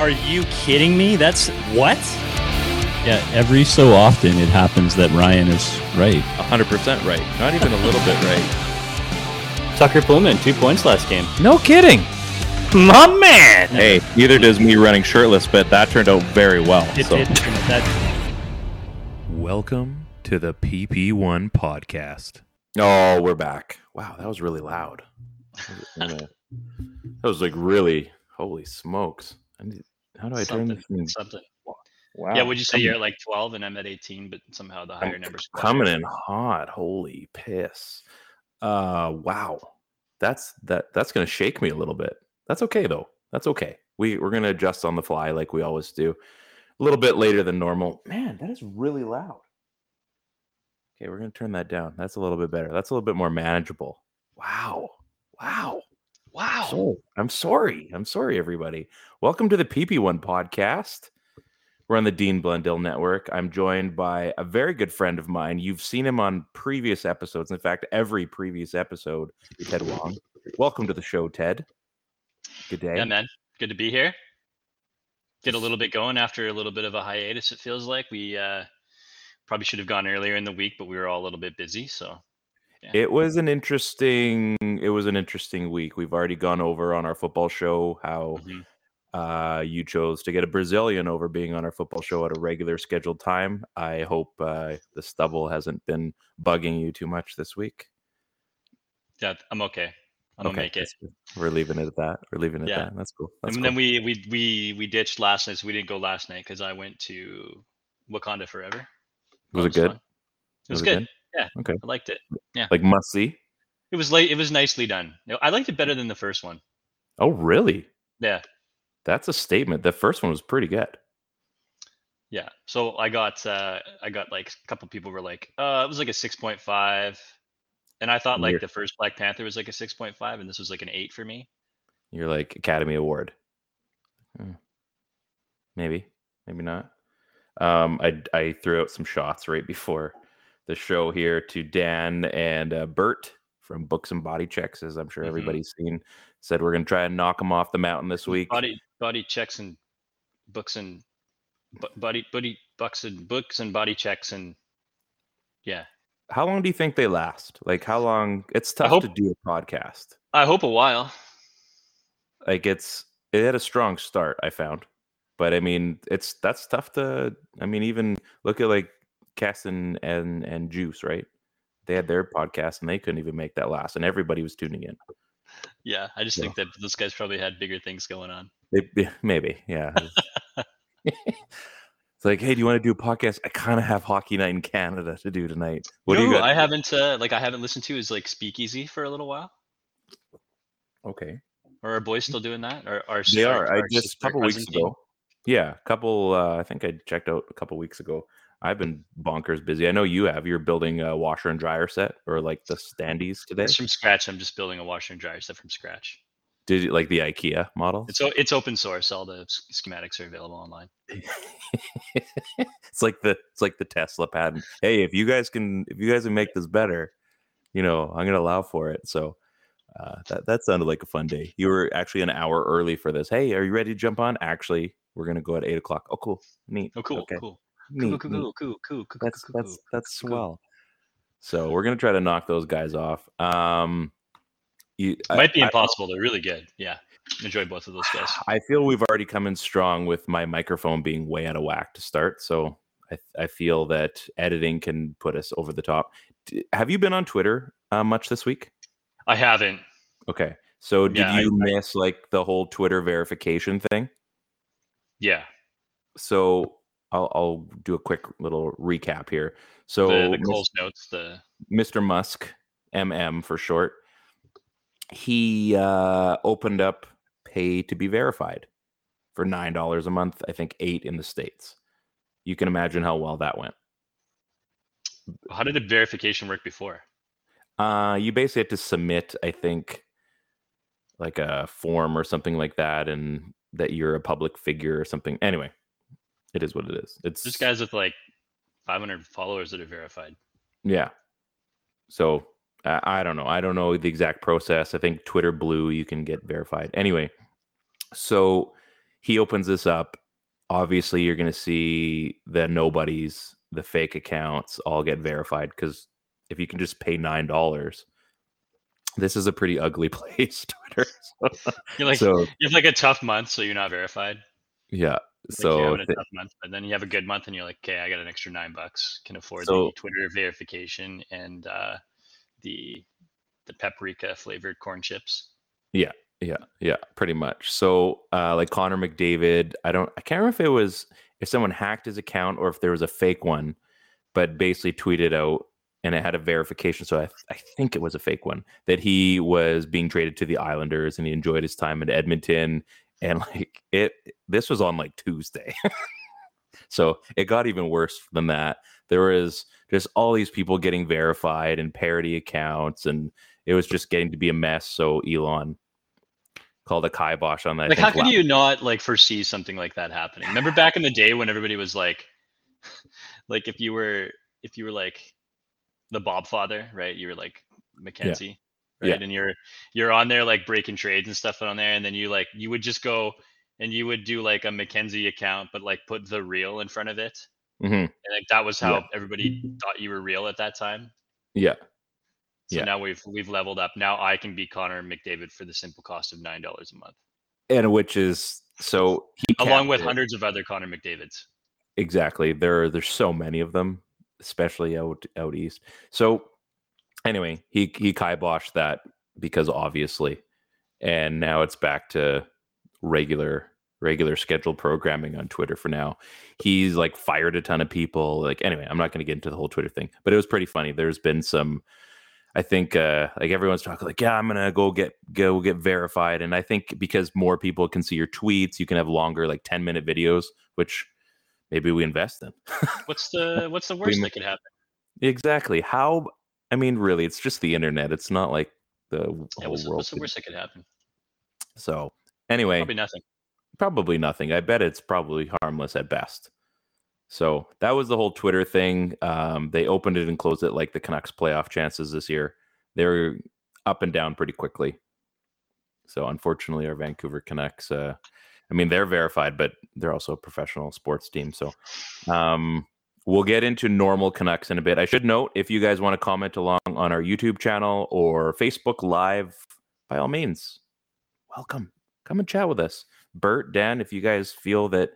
Are you kidding me? That's what? Yeah, every so often it happens that Ryan is right. 100% right. Not even a little bit right. Tucker Poolman, two points last game. No kidding. My man. Hey, neither does me running shirtless, but that turned out very well. It so. did. That, Welcome to the PP1 podcast. Oh, we're back. Wow, that was really loud. that was like really, holy smokes. Need, how do I turn something. this thing? something. Wow. Yeah, would you say you're at like 12 and I'm at 18, but somehow the higher I'm numbers coming in hot. Holy piss. Uh wow. That's that that's gonna shake me a little bit. That's okay though. That's okay. We we're gonna adjust on the fly like we always do. A little bit later than normal. Man, that is really loud. Okay, we're gonna turn that down. That's a little bit better. That's a little bit more manageable. Wow. Wow. Wow. So I'm sorry. I'm sorry, everybody. Welcome to the PP1 podcast. We're on the Dean Blundell Network. I'm joined by a very good friend of mine. You've seen him on previous episodes. In fact, every previous episode, Ted Wong. Welcome to the show, Ted. Good day. Yeah, man. Good to be here. Get a little bit going after a little bit of a hiatus, it feels like. We uh, probably should have gone earlier in the week, but we were all a little bit busy. So, It was an interesting. It was an interesting week. We've already gone over on our football show how mhm. Uh, you chose to get a Brazilian over being on our football show at a regular scheduled time. I hope uh, the stubble hasn't been bugging you too much this week. yeah, I'm okay. I'm gonna make it. We're leaving it at that. We're leaving it Yeah. at that. That's cool. That's and cool. then we we we we ditched last night, so we didn't go last night because I went to Wakanda Forever. was it good? It was, Was it good. good? Yeah. Okay. I liked it. Yeah. Like must see. It was late. It was nicely done. I liked it better than the first one. Oh, really? Yeah. That's a statement. The first one was pretty good. Yeah. So I got uh I got like a couple people were like, uh it was like a six point five. And I thought like Weird. the first Black Panther was like a six point five, and this was like an eight for me. You're like Academy Award. Hmm. Maybe, maybe not. Um, I I threw out some shots right before the show here to Dan and uh, Bert from Books and Body Checks, as I'm sure Mhm. everybody's seen. Said we're gonna try and knock them off the mountain this week. Body body checks and books and bu- body body bucks and books and body checks and yeah. How long do you think they last? Like how long? It's tough to do a podcast. I hope a while. like it's it had a strong start i found but i mean it's that's tough to i mean even look at like Kesson and and juice right they had their podcast and they couldn't even make that last and everybody was tuning in Yeah. I just think that those guys probably had bigger things going on. they, maybe yeah. It's like hey do you want to do a podcast? I kind of have hockey night in canada to do tonight. What you do you got I haven't uh, like I haven't listened to is like Speakeasy for a little while. okay. Or are boys still doing that? Or are they our- are. I just a couple weeks ago. yeah a couple uh i think i checked out a couple weeks ago i've been bonkers busy. I know you have. You're building a washer and dryer set or like the standees today? It's from scratch. I'm just building a washer and dryer set from scratch. did you like the ikea model? It's it's open source. All the schematics are available online. it's like the it's like the tesla patent. Hey if you guys can if you guys can make this better you know i'm gonna allow for it. So uh, that, that sounded like a fun day. You were actually an hour early for this. Hey are you ready to jump on? Actually we're gonna go at eight o'clock. Oh cool. Neat. Oh, cool, okay. cool, neat, cool, cool, neat. cool, cool, cool, cool, that's cool, that's cool. that's cool. swell so we're gonna try to knock those guys off um you, I- Might be I- impossible. They're really good. Yeah, enjoy both of those guys. I feel we've already come in strong with my microphone being way out of whack to start. So I, I feel that editing can put us over the top. D- Have you been on Twitter uh, much this week? I haven't. Okay. So did Yeah, I- you miss like the whole Twitter verification thing? Yeah, So I'll, I'll do a quick little recap here. So the, the Coles notes. The Mr. Musk, MM for short, he uh, opened up pay to be verified for nine dollars a month. I think eight in the states. You can imagine how well that went. How did the verification work before? Uh, you basically had to submit, I think, like a form or something like that, and that you're a public figure or something. Anyway, it is what it is. It's just guys with like 500 followers that are verified. Yeah. So I I don't know. I don't know the exact process. I think Twitter Blue you can get verified. Anyway, so he opens this up. Obviously, you're going to see the nobodies, the fake accounts, all get verified because if you can just pay nine dollars, this is a pretty ugly place, Twitter. So, You're like so you have like a tough month, so you're not verified. yeah, so th- month, but then you have a good month, and you're like, okay, I got an extra nine bucks, can afford So- the Twitter verification and uh, the the paprika flavored corn chips. Yeah, yeah, yeah, pretty much. So, uh, like Connor McDavid, I don't, I can't remember if it was if someone hacked his account or if there was a fake one, but basically tweeted out and it had a verification. So I, I think it was a fake one that he was being traded to the Islanders and he enjoyed his time in Edmonton. And like it, this was on like Tuesday. so it got even worse than that. There was just all these people getting verified and parody accounts, and it was just getting to be a mess. So Elon called a kibosh on that. Like, how could you not like foresee something like that happening? Remember back in the day when everybody was like, like if you were if you were like the Bob father, right? You were like McKenzie, right? Yeah. And you're you're on there like breaking trades and stuff on there, and then you like you would just go and you would do like a McKenzie account, but like put the real in front of it. Mhm. And like that was how Yeah. everybody thought you were real at that time. Yeah, So Yeah. now we've we've leveled up. Now I can be Connor McDavid for the simple cost of nine dollars a month, and which is so he along with it. hundreds of other Connor McDavids. exactly there are, there's so many of them especially out out east so anyway he he kiboshed that because obviously and now it's back to regular regular scheduled programming on twitter for now he's like fired a ton of people like anyway i'm not going to get into the whole twitter thing but it was pretty funny there's been some i think uh like everyone's talking like yeah i'm gonna go get go get verified and i think because more people can see your tweets you can have longer like 10 minute videos which maybe we invest in What's the what's the worst m- that could happen? Exactly. How? I mean, really, it's just the internet. It's not like the w- Yeah, what's, world. what's the worst that could happen? So, anyway, Probably nothing. probably nothing. I bet it's probably harmless at best. So that was the whole Twitter thing. Um, they opened it and closed it like the Canucks playoff chances this year. They're up and down pretty quickly. So unfortunately, our Vancouver Canucks. Uh, I mean, they're verified, but they're also a professional sports team. So um, we'll get into normal Canucks in a bit. I should note if you guys want to comment along on our YouTube channel or Facebook Live, by all means, welcome. Come and chat with us. Bert, Dan, if you guys feel that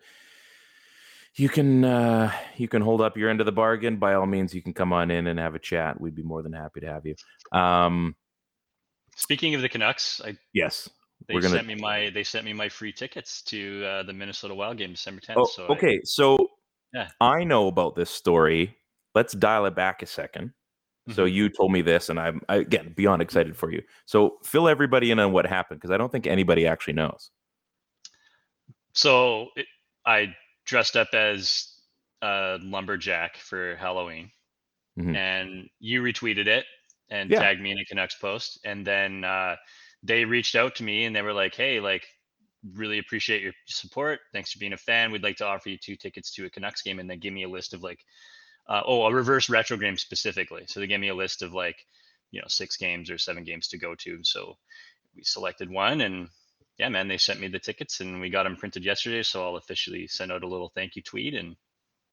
you can uh, you can hold up your end of the bargain, by all means, you can come on in and have a chat. We'd be more than happy to have you. Um, Speaking of the Canucks, I yes, they gonna- sent me my they sent me my free tickets to uh, the Minnesota Wild game December 10th. Oh, so I- okay. So Yeah. I know about this story. Let's dial it back a 2nd So Mhm. you told me this, and I'm again beyond excited for you. So fill everybody in on what happened because I don't think anybody actually knows. so it, I dressed up as a lumberjack for Halloween, Mhm. and you retweeted it and Yeah. tagged me in a Canucks post, and then uh, they reached out to me and they were like, "Hey, like, really appreciate your support. Thanks for being a fan. We'd like to offer you two tickets to a Canucks game, and then give me a list of like, uh, oh, a reverse retro game specifically. So they gave me a list of like, you know, six games or seven games to go to. So we selected one and yeah, man, they sent me the tickets and we got them printed yesterday. So I'll officially send out a little thank you tweet and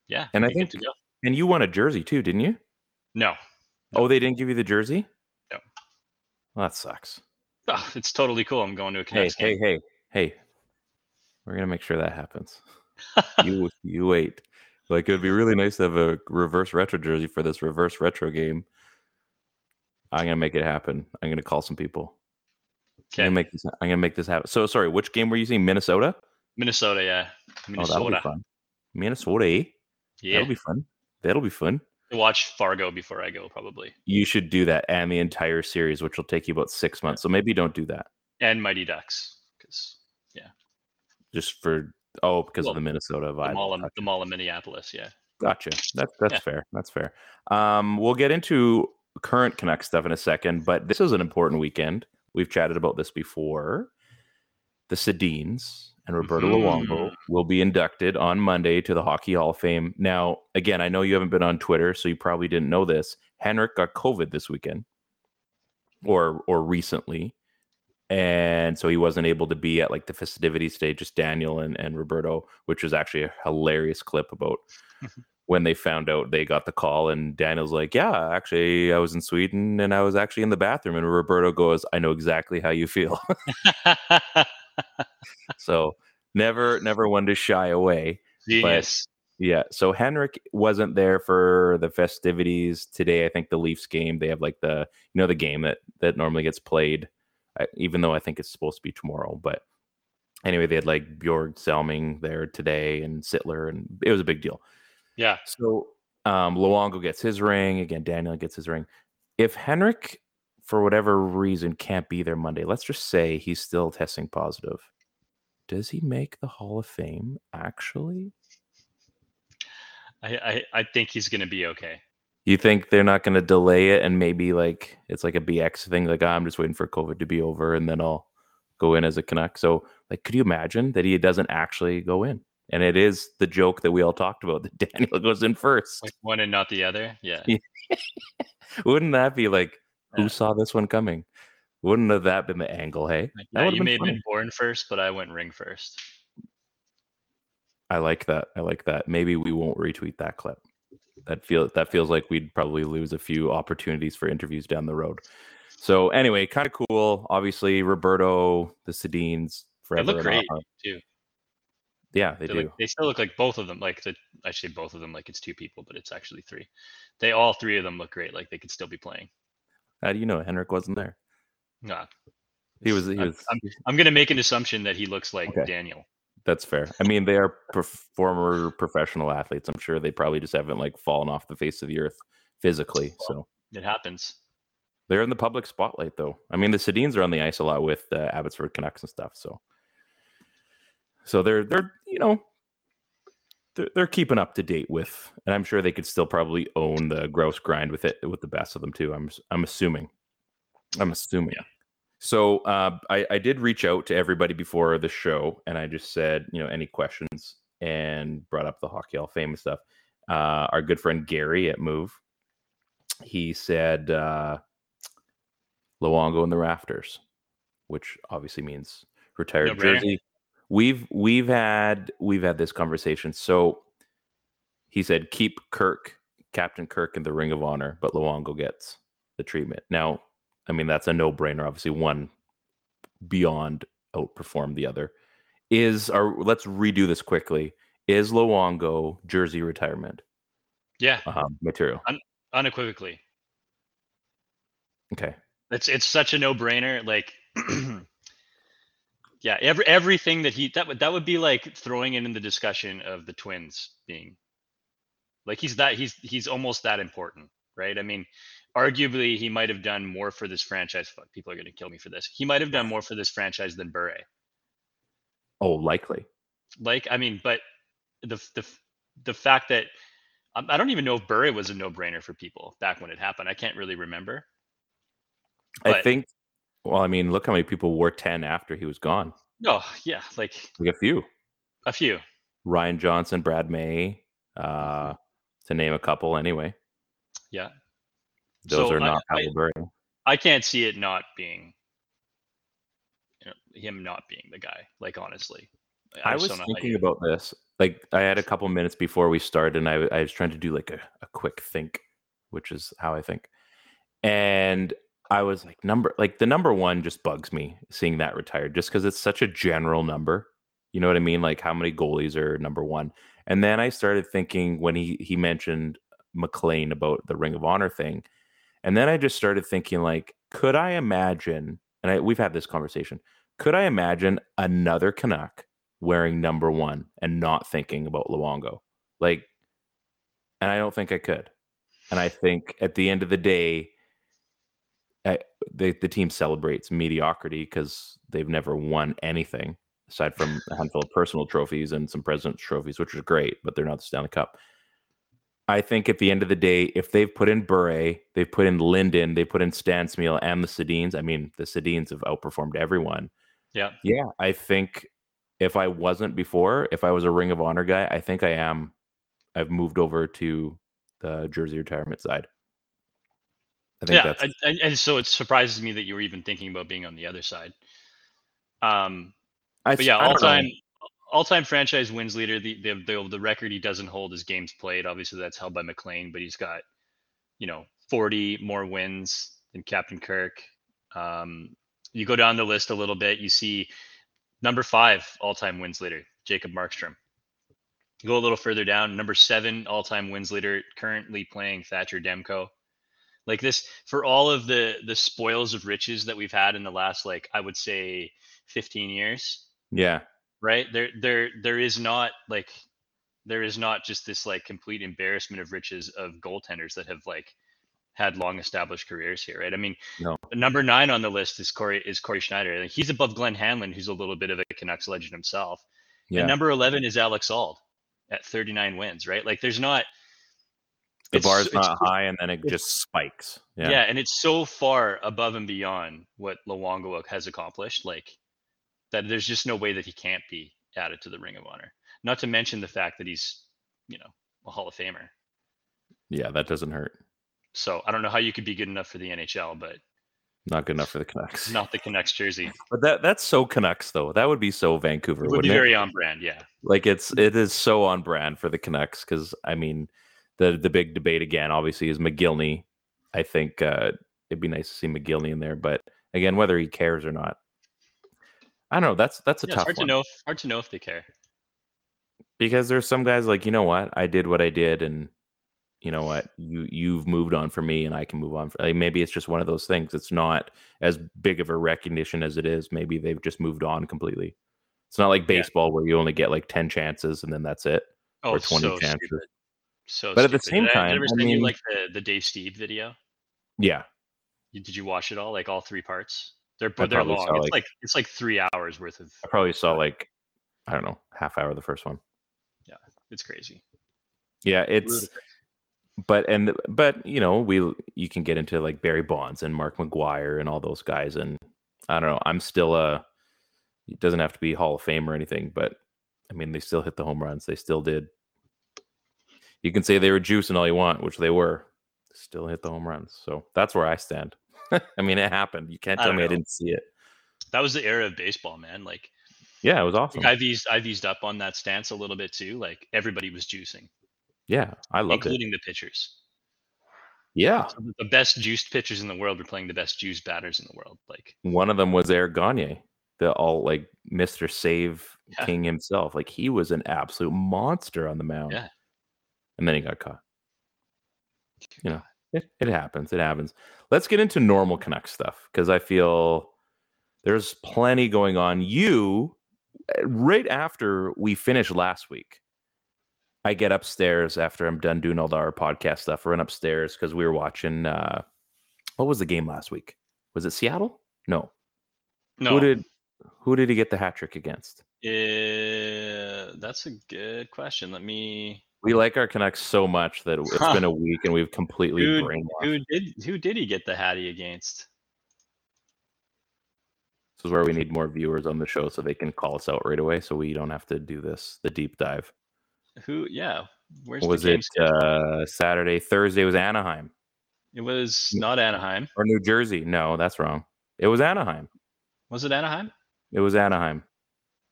yeah, And I think- to go. And you won a jersey too, didn't you? No, Oh, they didn't give you the jersey. No. Well, that sucks. oh, it's totally cool. I'm going to a Canucks hey, game. hey, hey! Hey, we're gonna make sure that happens. you you wait. Like it'd be really nice to have a reverse retro jersey for this reverse retro game. I'm gonna make it happen. I'm gonna call some people. I'm Okay, gonna make this. I'm gonna make this happen. So sorry, which game were you seeing? Minnesota. Minnesota, yeah, Oh, that'll be Minnesota. fun. Minnesota. Eh? yeah, That'll be fun. That'll be fun. watch Fargo before I go, probably, You should do that and the entire series, which will take you about six months. So maybe don't do that and Mighty Ducks because just for oh because Well, of the Minnesota the vibe. mall, in, Gotcha. the mall in Minneapolis. Yeah. Gotcha. That's that's Yeah. fair. That's fair. Um, we'll get into current Canuck stuff in a second, but this is an important weekend. We've chatted about this before. The Sedins and Roberto Luongo Mhm. will be inducted on Monday to the Hockey Hall of Fame. Now, again, I know you haven't been on Twitter, so you probably didn't know this. Henrik got COVID this weekend, or or recently, and so he wasn't able to be at like the festivities today. Just Daniel and and Roberto, which was actually a hilarious clip about mm-hmm. when they found out they got the call and Daniel's like, "Yeah, actually I was in Sweden and I was actually in the bathroom." And Roberto goes, "I know exactly how you feel." so, never never one to shy away. Genius. Yeah, so Henrik wasn't there for the festivities today. I think the Leafs game, they have like the you know the game that that normally gets played even though I think it's supposed to be tomorrow, but anyway, they had like Börje Salming there today and Sittler and it was a big deal. yeah. So um, Luongo gets his ring again. Daniel gets his ring. If Henrik, for whatever reason, can't be there Monday, let's just say he's still testing positive. Does he make the Hall of Fame? Actually, I, I, I think he's going to be okay. You think they're not going to delay it and maybe like it's like a BX thing? Like "Ah, I'm just waiting for COVID to be over and then I'll go in as a Canuck. So like, could you imagine that he doesn't actually go in? And it is the joke that we all talked about that Daniel goes in first. Like one and not the other. Yeah. Wouldn't that be like, who Yeah. saw this one coming? Wouldn't have that been the angle? Hey, Like, yeah, you may have been born first, but I went ring first. I like that. I like that. Maybe we won't retweet that clip. That feel that feels like we'd probably lose a few opportunities for interviews down the road. So anyway, kind of cool. Obviously, Roberto, the Sedins, They look great too. Yeah, they They, do. look, they still look like both of them. Like the, I say both of them like it's two people, but it's actually three. They all three of them look great. Like they could still be playing. How do you know Henrik wasn't there? Nah, He was. He I'm- was. I'm gonna make an assumption that he looks like Okay. Daniel. That's fair. I mean, they are former professional athletes. I'm sure they probably just haven't like fallen off the face of the earth physically. So It happens. they're in the public spotlight, though. I mean, the Sedins are on the ice a lot with uh, Abbotsford Canucks and stuff. So, so they're they're you know they're, they're keeping up to date with, and I'm sure they could still probably own the gross grind with it with the best of them too. I'm I'm assuming. I'm assuming. Yeah. So uh, I, I did reach out to everybody before the show, and I just said, you know, any questions, and brought up the Hockey Hall of Fame and stuff. Uh, our good friend Gary at Move, he said uh, Luongo in the rafters, which obviously means retired No-brainer. jersey. We've we've had we've had this conversation. So he said keep Kirk, Captain Kirk in the Ring of Honor, but Luongo gets the treatment. Now, I mean that's a no-brainer. Obviously, one beyond outperformed the other. Is our let's redo this quickly. Is Luongo jersey retirement Yeah, um, material? unequivocally. Okay. It's it's such a no brainer. Like, yeah, every everything that he that would that would be like throwing it in the discussion of the twins being like he's that he's he's almost that important, right? I mean, arguably he might have done more for this franchise. Fuck, people are gonna kill me for this. He might have done more for this franchise than Bure. Oh, likely. Like, I mean, but the the the fact that I I don't even know if Bure was a no brainer for people back when it happened. I can't really remember. I think. Well, I mean, look how many people wore ten after he was gone. No, yeah, like Like a few. a few. Ryan Johnson, Brad May, uh, to name a couple. Anyway, Yeah. Those So are I- not I- Pavel I can't see it not being you know, him not being the guy. Like honestly, I, just was don't know how thinking you- about this. Like, I had a couple minutes before we started, and I, I was trying to do like a, a quick think, which is how I think. And I was like, number, like the number one just bugs me seeing that retired, just because it's such a general number. You know what I mean? Like, how many goalies are number one? And then I started thinking when he he mentioned McLean about the Ring of Honor thing, and then I just started thinking like, could I imagine? And I, we've had this conversation. Could I imagine another Canuck wearing number one and not thinking about Luongo? Like, and I don't think I could. And I think at the end of the day, I, the the team celebrates mediocrity because they've never won anything aside from a handful of personal trophies and some president's trophies, which is great, but they're not the Stanley Cup. I think at the end of the day, if they've put in Bure, they've put in Linden, they put in Stan Smyl and the Sedins. I mean, the Sedins have outperformed everyone. Yeah. Yeah, I think if I wasn't before, if I was a Ring of Honor guy, I think I am. I've moved over to the jersey retirement side. I think Yeah, that's and, and, so it surprises me that you were even thinking about being on the other side. Um, I, but yeah, all time all time franchise wins leader. The, the the the record he doesn't hold is games played. Obviously, that's held by McLean, but he's got you know 40 more wins than Captain Kirk. Um, you go down the list a little bit, you see number five all time wins leader, Jacob Markstrom. You go a little further down, number seven all time wins leader, currently playing Thatcher Demko. Like this, for all of the the spoils of riches that we've had in the last, like I would say, 15 years, Yeah, right there there there is not like there is not just this like complete embarrassment of riches of goaltenders that have like had long established careers here right i mean No. number nine on the list is corey is cory schneider and he's above glenn hanlon who's a little bit of a canucks legend himself yeah. and number 11 is alex auld at 39 wins right like there's not the it's- bar's it's- not high, and then it just spikes. yeah. Yeah, and it's so far above and beyond what Luongo has accomplished, like that there's just no way that he can't be added to the Ring of Honor. Not to mention the fact that he's, you know, a Hall of Famer. yeah, that doesn't hurt. So I don't know how you could be good enough for the NHL, but Not good enough for the Canucks. not the Canucks jersey. But that that's so Canucks though. That would be so Vancouver, It would be it? very on brand, yeah. like it's it is so on brand for the Canucks because I mean the the big debate again obviously is Mogilny. I think uh, it'd be nice to see Mogilny in there, but again whether he cares or not, I don't know. That's that's a Yeah, tough hard one to know. If, hard to know if they care. because there's some guys like you know what I did what I did and you know what you you've moved on for me and I can move on. For, like maybe it's just one of those things. It's not as big of a recognition as it is. Maybe they've just moved on completely. It's not like Yeah. baseball where you only get like ten chances and then that's it. Oh, or 20 so chances. stupid. So, But at the same did I, time, did I ever I send you mean- like the the Dave Steve video? Yeah, Did you watch it all? Like all three parts? They're but they're long. It's like- like it's like three hours worth of. I probably saw like I don't know half hour of the first one. Yeah, it's crazy. Yeah, it's but and but you know we you can get into like Barry Bonds and Mark McGwire and all those guys and I don't know I'm still a it doesn't have to be Hall of Fame or anything but I mean they still hit the home runs they still did. You can say they were juicing all you want, which they were. Still hit the home runs, so that's where I stand. I mean, it happened. You can't tell me I didn't see it. That was the era of baseball, man. Like Yeah, it was awesome. I've eased I've eased up on that stance a little bit too. Like everybody was juicing, Yeah, I loved it. including the pitchers. Yeah, So the best juiced pitchers in the world were playing the best juiced batters in the world. Like one of them was Eric Gagne, the all like Mr. Save Yeah. King himself. Like he was an absolute monster on the mound. Yeah. And then he got caught. You know, it, it happens. It happens. Let's get into normal Canuck stuff because I feel there's plenty going on. You, uh, right after we finished last week, I get upstairs after I'm done doing all the, our podcast stuff. I run upstairs because we were watching. uh What was the game last week? Was it Seattle? No. no, Who did who did he get the hat trick against? Uh, that's a good question. Let me. We like our Canucks so much that it's Huh. been a week and we've completely Who, brainwashed. who did who did he get the Hattie against? This is where we need more viewers on the show so they can call us out right away, so we don't have to do this the deep dive. Who? Yeah. Where's was the game? it uh, Saturday? Thursday was Anaheim It was not Anaheim. or New Jersey? No, that's wrong. It was Anaheim. Was it Anaheim? It was Anaheim.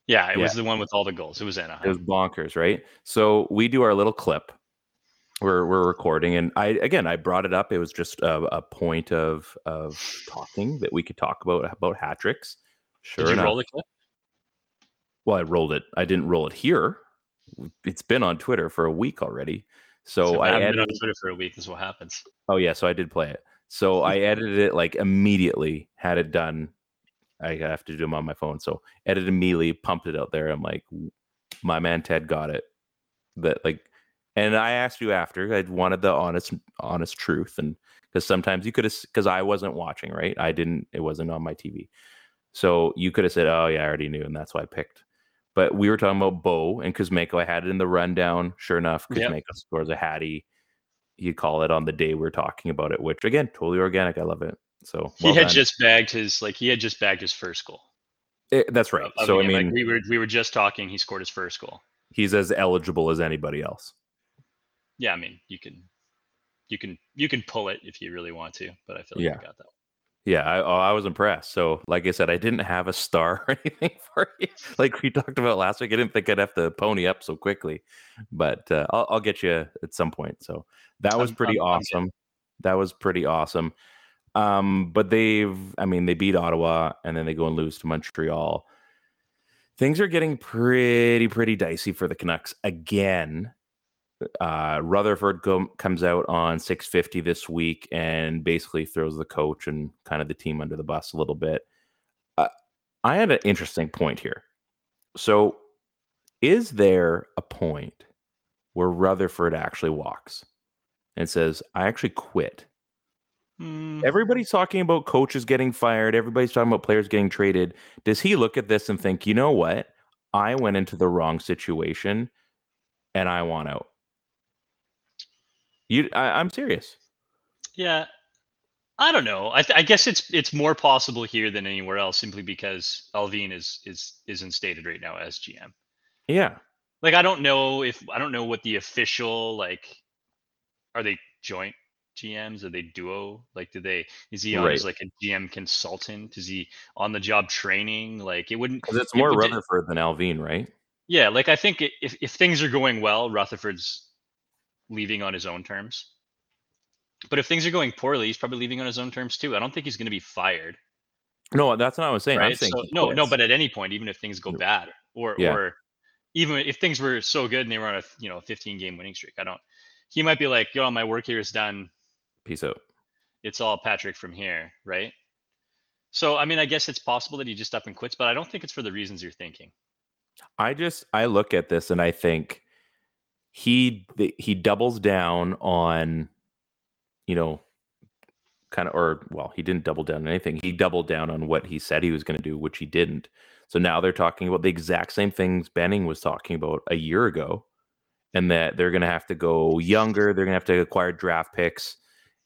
Yeah, it was the one with all the goals. It was Anaheim. It was bonkers, right? So we do our little clip. We're we're recording, and I again I brought it up. It was just a, a point of of talking that we could talk about about hat tricks. Sure Did you enough. roll the clip? Well, I rolled it. I didn't roll it here. It's been on Twitter for a week already. So I haven't been edited. on Twitter for a week. Is what happens. Oh yeah, so I did play it. So I edited it like immediately. Had it done. I have to do them on my phone. So edited immediately, pumped it out there. I'm like, my man Ted got it. That like And I asked you after. I wanted the honest, honest truth, and because sometimes you could have, because I wasn't watching, right? I didn't. It wasn't on my TV, so you could have said, "Oh yeah, I already knew," and that's why I picked. But we were talking about Bo and Kuzmenko. I had it in the rundown. Sure enough, Yep. Kuzmenko scores a hattie. You call it on the day we're talking about it, which again, totally organic. I love it. So He had done. just bagged his like he had just bagged his first goal. Eh, that's right. So I mean, like we were we were just talking. He scored his first goal. he's as eligible as anybody else. Yeah, I mean you can you can you can pull it if you really want to, but I feel like Yeah. you got that. One. Yeah, I, oh, I was impressed. So, like I said, I didn't have a star or anything for you. Like we talked about last week, I didn't think I'd have to pony up so quickly, but uh, I'll, I'll get you at some point. So that was I'm- pretty I'm- I'm awesome. that was pretty awesome. Um, but they've, I mean, they beat Ottawa and then they go and lose to Montreal. Things are getting pretty, pretty dicey for the Canucks again. Uh, Rutherford go, comes out on 650 this week and basically throws the coach and kind of the team under the bus a little bit. Uh, I had an interesting point here. So, is there a point where Rutherford actually walks and says, I actually quit? Hmm, Everybody's talking about coaches getting fired. Everybody's talking about players getting traded. Does he look at this and think, you know what? I went into the wrong situation and I want out. You, I, I'm serious. yeah, I don't know. I, th- I guess it's it's more possible here than anywhere else, simply because Allvin is is is instated right now as GM. Yeah. Like I don't know if I don't know what the official like. Are they joint GMs? Are they duo? Like, do they? Is he on as like a GM consultant? Is he on the job training? Like, it wouldn't. Because it's more would- Rutherford than Allvin, right? Yeah, like I think if if things are going well, Rutherford's leaving on his own terms. But if things are going poorly, he's probably leaving on his own terms too. I don't think he's going to be fired, No, that's not what I was saying. I'm saying So no, no. But at any point, even if things go bad, or Yeah. or even if things were so good and they were on a you know 15 game winning streak, I don't. He might be like, yo, my work here is done. Peace out. It's all Patrick from here, right? So I mean, I guess it's possible that he just up and quits, but I don't think it's for the reasons you're thinking. I just I look at this and I think he he doubles down on you know kind of or well he didn't double down on anything he doubled down on what he said he was going to do which he didn't so now they're talking about the exact same things benning was talking about a year ago and that they're going to have to go younger they're going to have to acquire draft picks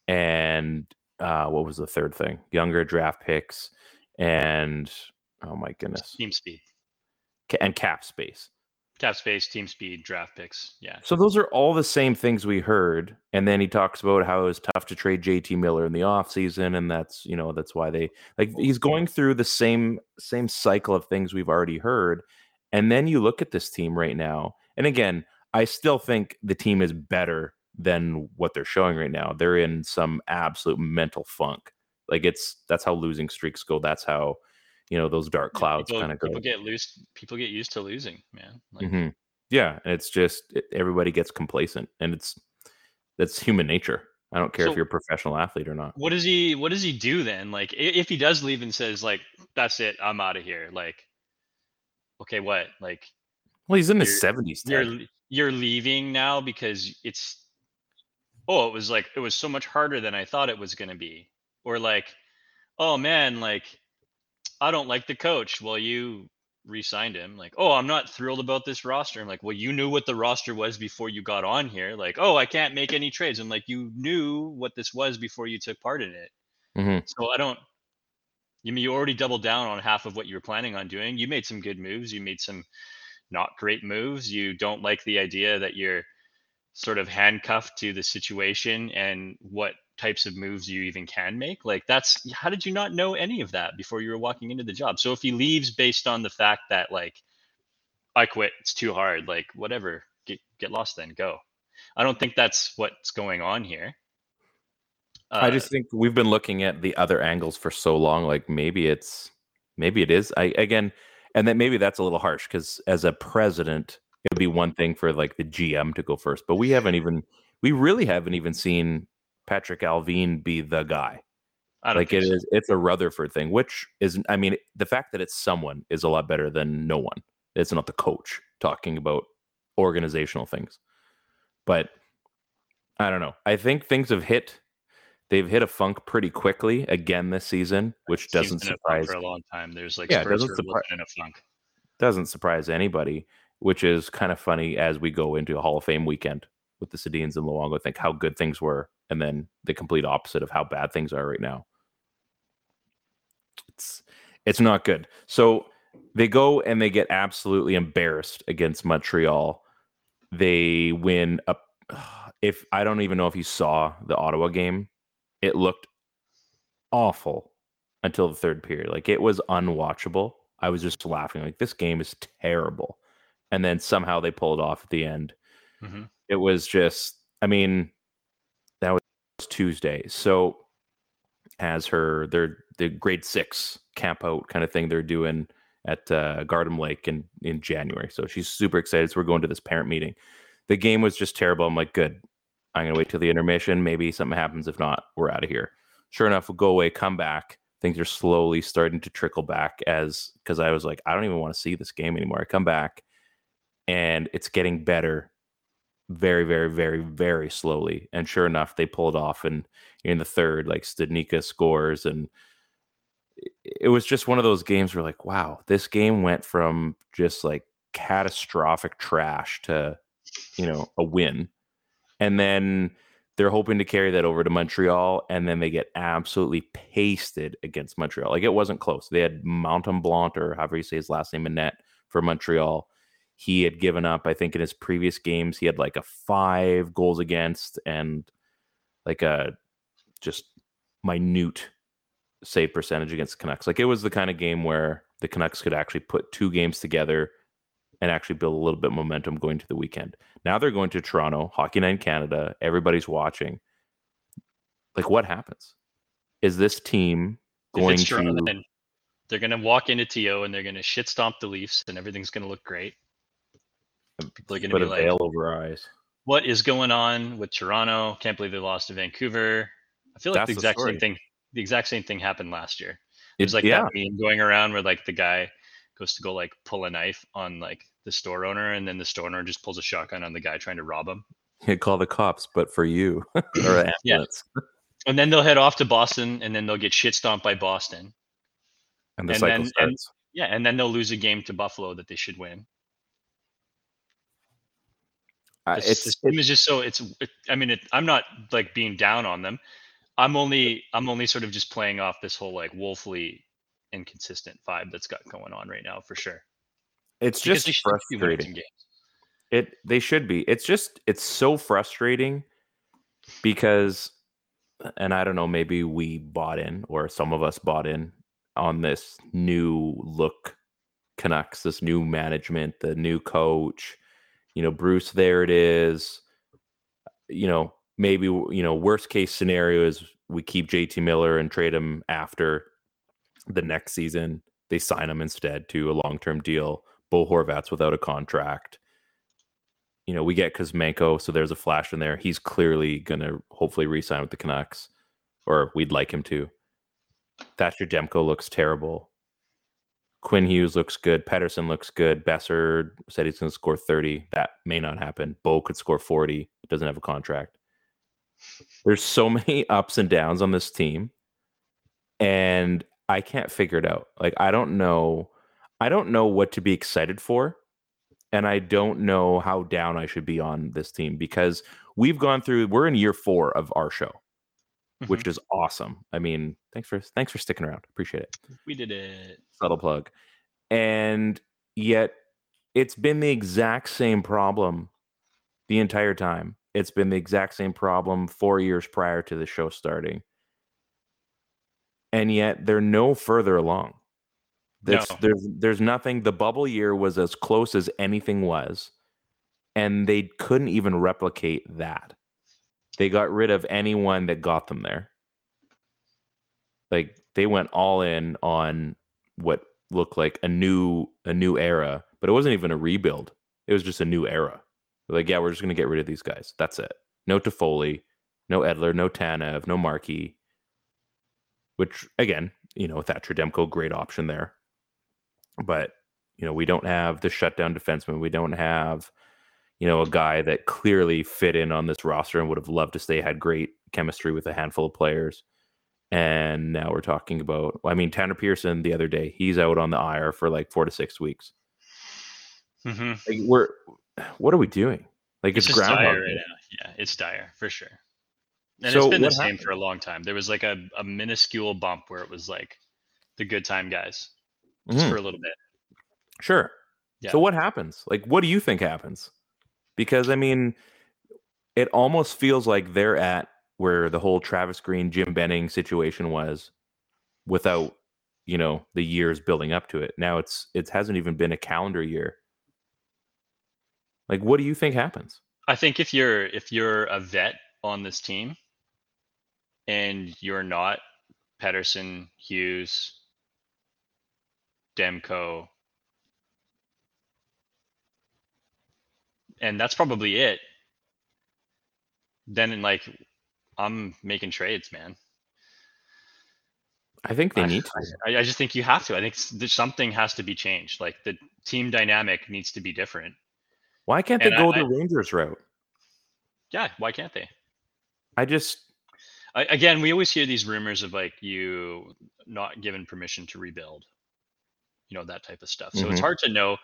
and uh what was the third thing younger draft picks and oh my goodness Team speed, and cap space cap space, team speed, draft picks. Yeah. So those are all the same things we heard. And then he talks about how it was tough to trade JT Miller in the offseason. And that's, you know, that's why they like he's going through the same same cycle of things we've already heard. And then you look at this team right now. And again, I still think the team is better than what they're showing right now. They're in some absolute mental funk. Like it's that's how losing streaks go. That's how, you know, those dark clouds kind of go. people get loose people get used to losing man like Mhm. Yeah, and it's just it, everybody gets complacent, and it's that's human nature. I don't care So- if you're a professional athlete or not. what does he what does he do then like if he does leave and says like that's it i'm out of here like okay what like Well, he's in his seventies. you're you're leaving now because it's oh it was like it was so much harder than i thought it was going to be. Or like oh man like i don't like the coach. Well you re-signed him. Like oh i'm not thrilled about this roster. I'm like well you knew what the roster was before you got on here. Like oh i can't make any trades. I'm like you knew what this was before you took part in it. Mhm. so i don't you mean you already doubled down on half of what you were planning on doing. You made some good moves. You made some not great moves. You don't like the idea that you're sort of handcuffed to the situation and what types of moves you even can make. Like that's how did you not know any of that before you were walking into the job? So if he leaves based on the fact that like I quit, it's too hard, like whatever, get get lost then, go. I don't think that's what's going on here. I Uh, just think we've been looking at the other angles for so long. Like maybe it's maybe it is. I again, and then maybe that's a little harsh because as a president, it'd be one thing for like the GM to go first, but we haven't even we really haven't even seen Patrick Allvin be the guy. I don't like it so. is it's a Rutherford thing, which is I mean the fact that it's someone is a lot better than no one. It's not the coach talking about organizational things. but I don't know. I think things have hit. They've hit a funk pretty quickly again this season, which doesn't surprise for a long time. There's like Yeah, doesn't who are surpri- in a funk. doesn't surprise anybody, which is kind of funny as we go into a Hall of Fame weekend with the Sedins and Luongo. Think how good things were, and then the complete opposite of how bad things are right now. It's it's not good. So they go and they get absolutely embarrassed against Montreal. They win up. If I don't even know if you saw the Ottawa game, it looked awful until the third period. Like it was unwatchable. I was just laughing. Like this game is terrible. And then somehow they pulled off at the end. Mhm. It was just, I mean, that was Tuesday. So as her their the grade six camp out kind of thing they're doing at uh, Garden Lake in in January. So she's super excited. So we're going to this parent meeting. The game was just terrible. I'm like, good. I'm gonna wait till the intermission. Maybe something happens. If not, we're out of here. Sure enough, we'll go away, come back. Things are slowly starting to trickle back as because I was like, I don't even want to see this game anymore. I come back and it's getting better very, very, very, very slowly. And sure enough, they pulled off and in the third, like Stadnika scores and it- was just one of those games where like, wow, this game went from just like catastrophic trash to, you know, a win. And then they're hoping to carry that over to Montreal, and then they get absolutely pasted against Montreal. Like it wasn't close. They had Mountain Blanc, or however you say his last name, in net for Montreal. He had given up, I think, in his previous games, he had like a five goals against and like a just minute save percentage against the Canucks. Like it was the kind of game where the Canucks could actually put two games together and actually build a little bit of momentum going to the weekend. Now they're going to Toronto, Hockey Night in Canada. Everybody's watching. Like, what happens? Is this team going to? they're gonna walk into TO and they're gonna shit stomp the Leafs and everything's gonna look great. People are gonna Put be a like, veil over our eyes. "What is going on with Toronto? Can't believe they lost to Vancouver." I feel like That's the the exact story. same thing. The exact same thing happened last year. It- There's like yeah, that meme going around where like the guy goes to go like pull a knife on like the store owner, and then the store owner just pulls a shotgun on the guy trying to rob him. He'd call the cops, but for you or Yeah. And then they'll head off to Boston, and then they'll get shit stomped by Boston. And the And cycle then- and- Yeah, and then they'll lose a game to Buffalo that they should win. Uh, This, it's this team is just so it's. It, I mean, it, I'm not like being down on them. I'm only I'm only sort of just playing off this whole like woefully inconsistent vibe that's got going on right now for sure. it's Because just they should be frustrating. games. It they should be. It's just it's so frustrating because and I don't know, maybe we bought in or some of us bought in on this new look Canucks, this new management, the new coach. You know, Bruce, there it is. You know, maybe you know, worst case scenario is we keep JT Miller and trade him after the next season. They sign him instead to a long term deal. Bo Horvat's without a contract you know, we get Kuzmenko, so there's a flash in there. He's clearly going to hopefully re-sign with the Canucks, or we'd like him to. Thatcher Demko looks terrible. Quinn Hughes looks good. Pettersson looks good. Boeser said he's going to score 30. That may not happen. Bo could score 40. Doesn't have a contract. There's so many ups and downs on this team, and I can't figure it out. Like I don't know. I don't know what to be excited for and I don't know how down I should be on this team because we've gone through we're in year 4 of our show which Mm-hmm. is awesome. I mean, thanks for thanks for sticking around. Appreciate it. We did it. Subtle plug. And yet it's been the exact same problem the entire time. It's been the exact same problem 4 years prior to the show starting. And yet they're no further along. There's, No. there's there's nothing. The bubble year was as close as anything was, and they couldn't even replicate that. They got rid of anyone that got them there. Like they went all in on what looked like a new a new era, but it wasn't even a rebuild. It was just a new era. They're like, yeah, we're just gonna get rid of these guys. That's it. No Toffoli, no Edler, no Tanev, no Markey. Which again, you know, Thatcher Demko, great option there but you know we don't have the shutdown defenseman we don't have you know, a guy that clearly fit in on this roster and would have loved to stay, had great chemistry with a handful of players. And now we're talking about, I mean, Tanner Pearson the other day, he's out on the IR for like four to six weeks. Mm-hmm. Like, we're, what are we doing? Like, it's, It's, dire right now. Yeah, it's dire for sure. And So it's been the same happened? for a long time. There was like a, a minuscule bump where it was like the good time guys just Mhm. for a little bit. Sure. Yeah. So what happens? Like, what do you think happens? Because I mean, it almost feels like they're at where the whole Travis Green, Jim Benning situation was, without you know the years building up to it. Now it's it hasn't even been a calendar year. Like, what do you think happens? I think if you're if you're a vet on this team and you're not Pettersson, Hughes, Demko, and that's probably it, then like I'm making trades, man. I think they I- need to. I, I just think you have to. I think something has to be changed. Like the team dynamic needs to be different. Why can't they and I- go I- the Rangers route? Yeah, why can't they? I just I, again, we always hear these rumors of like you not given permission to rebuild, you know, that type of stuff. So it's Mhm. hard to know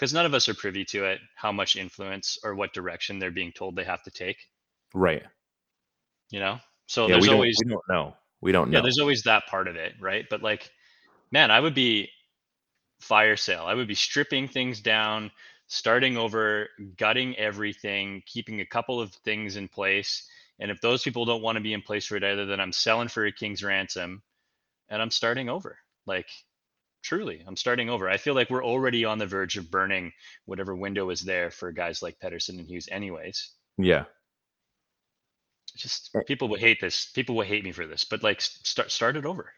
because none of us are privy to it, how much influence or what direction they're being told they have to take, right. you know? So yeah, there's we always, we don't know. We don't know yeah, know. there's always that part of it, right? But like, man, I would be fire sale. I would be stripping things down, starting over, gutting everything, keeping a couple of things in place. And if those people don't want to be in place for it either, then I'm selling for a king's ransom and I'm starting over. Like truly, I'm starting over. I feel like we're already on the verge of burning whatever window is there for guys like Pettersson and Hughes anyways. yeah. Just Eh. people would hate this. People would hate me for this, but like start start it over.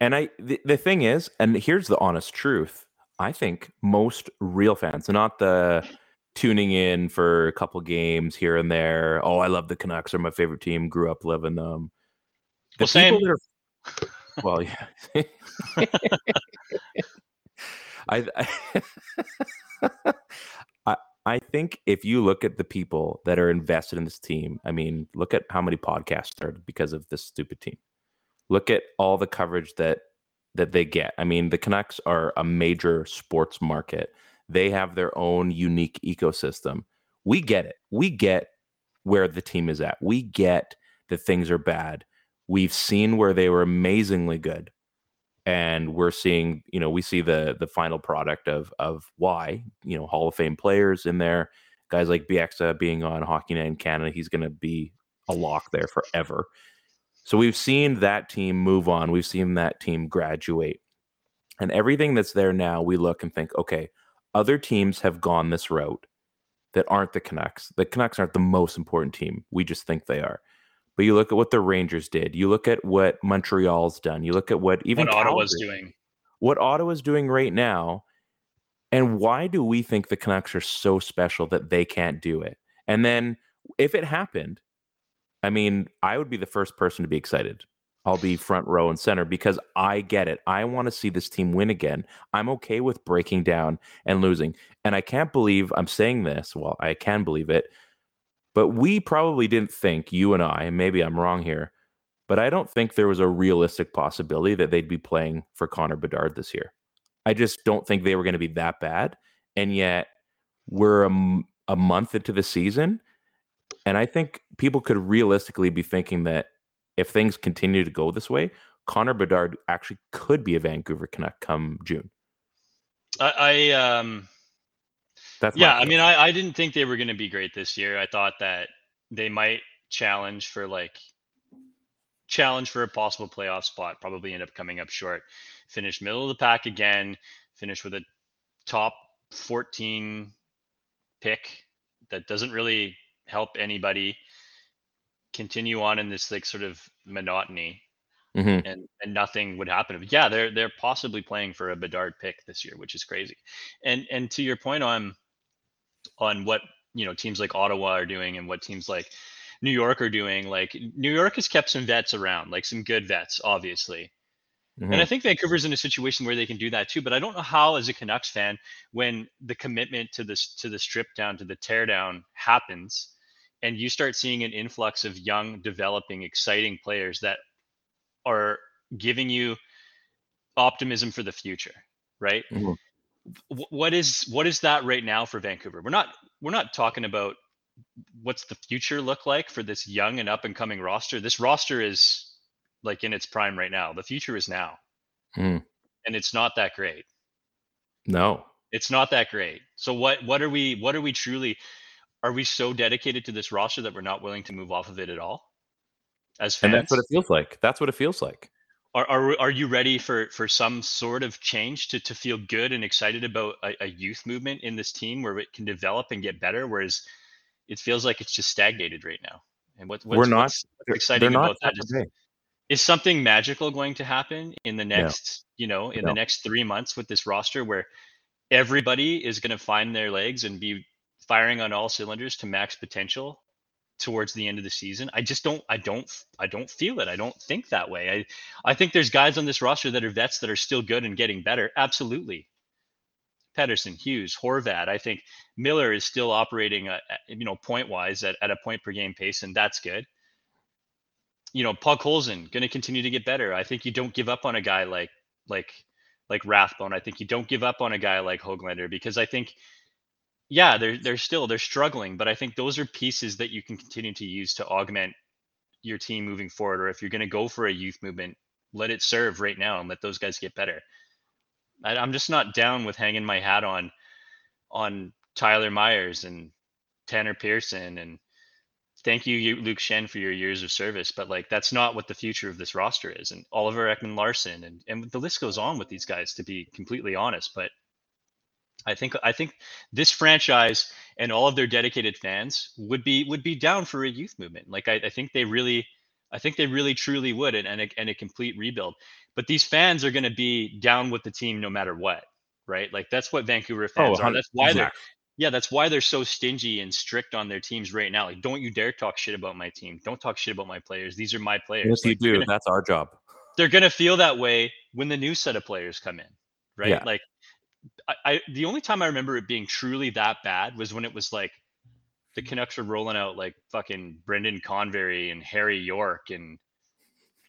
And I the, the thing is, and here's the honest truth. I think most real fans, not the tuning in for a couple games here and there. Oh, I love the Canucks. They're my favorite team. Grew up loving them. The Well, same. that are, well, yeah. I, I I think if you look at the people that are invested in this team, I mean, look at how many podcasts started because of this stupid team. Look at all the coverage that that they get. I mean, the Canucks are a major sports market. They have their own unique ecosystem. We get it. We get where the team is at. We get that things are bad. We've seen where they were amazingly good. And we're seeing, you know, we see the the final product of of why, you know, Hall of Fame players in there, guys like Bieksa being on Hockey Night in Canada, he's going to be a lock there forever. So we've seen that team move on. We've seen that team graduate. And everything that's there now, we look and think, okay, other teams have gone this route that aren't the Canucks. The Canucks aren't the most important team. We just think they are. But you look at what the Rangers did. You look at what Montreal's done. You look at what even what Ottawa's Calgary- doing. what Ottawa's doing right now, and why do we think the Canucks are so special that they can't do it? And then if it happened, I mean, I would be the first person to be excited. I'll be front row and center because I get it. I want to see this team win again. I'm okay with breaking down and losing. And I can't believe I'm saying this. Well, I can believe it. But we probably didn't think, you and I, and maybe I'm wrong here, but I don't think there was a realistic possibility that they'd be playing for Connor Bedard this year. I just don't think they were going to be that bad. And yet we're a month into the season. And I think people could realistically be thinking that if things continue to go this way, Connor Bedard actually could be a Vancouver Canuck come June. I, I um That's yeah, I mean, I, I didn't think they were going to be great this year. I thought that they might challenge for like challenge for a possible playoff spot, probably end up coming up short. Finish middle of the pack again, finish with a top 14 pick that doesn't really help anybody. Continue on in this like sort of monotony Mhm. and and nothing would happen. Yeah, they're they're possibly playing for a Bedard pick this year, which is crazy. And and to your point on on what you know teams like Ottawa are doing and what teams like New York are doing, like New York has kept some vets around, like some good vets, obviously. And I Mhm. think Vancouver's in a situation where they can do that too. But I don't know how, as a Canucks fan, when the commitment to this to the strip down to the teardown happens, and you start seeing an influx of young, developing, exciting players that are giving you optimism for the future, right? Mhm. Wh- What is what is that right now for Vancouver? We're not we're not talking about what's the future look like for this young and up and coming roster. This roster is like in its prime right now. The future is now Mm. and it's not that great. No. It's not that great. So what what are we what are we truly are we so dedicated to this roster that we're not willing to move off of it at all? As fans, And that's what it feels like. That's what it feels like. Are, are are you ready for for some sort of change to to feel good and excited about a, a youth movement in this team where it can develop and get better? Whereas it feels like it's just stagnated right now. And what what's, We're not- what's, exciting not about that Tampa is something magical going to happen in the next you know in No. the next three months with this roster where everybody is going to find their legs and be firing on all cylinders to max potential towards the end of the season i just don't i don't i don't feel it i don't think that way i i think there's guys on this roster that are vets that are still good and getting better absolutely Pettersson, Hughes, Horvat. I think Miller is still operating, uh, you know, point wise at, at a point per game pace, and that's good you know, Podkolzin going to continue to get better. I think you don't give up on a guy like like like Rathbone. I think you don't give up on a guy like Hoglander because I think, yeah, they're they're still they're struggling, but I think those are pieces that you can continue to use to augment your team moving forward. Or if you're going to go for a youth movement, let it serve right now and let those guys get better. I, I'm just not down with hanging my hat on on Tyler Myers and Tanner Pearson and thank you, you, Luke Schenn, for your years of service. But like, that's not what the future of this roster is. And Oliver Ekman Larsson, and and the list goes on with these guys. To be completely honest, but I think I think this franchise and all of their dedicated fans would be would be down for a youth movement. Like, I, I think they really. I think they really truly would, and, and, a, and a complete rebuild. But these fans are going to be down with the team no matter what, right? Like that's what Vancouver oh, fans are. That's why they're yeah, that's why they're so stingy and strict on their teams right now. Like, don't you dare talk shit about my team. Don't talk shit about my players. These are my players. Yes, you Like, they're do. gonna- That's our job. they're gonna feel that way when the new set of players come in, right? Yeah. Like, I, I the only time I remember it being truly that bad was when it was like the mm-hmm. Canucks were rolling out like fucking Brandon Convery and Harry York and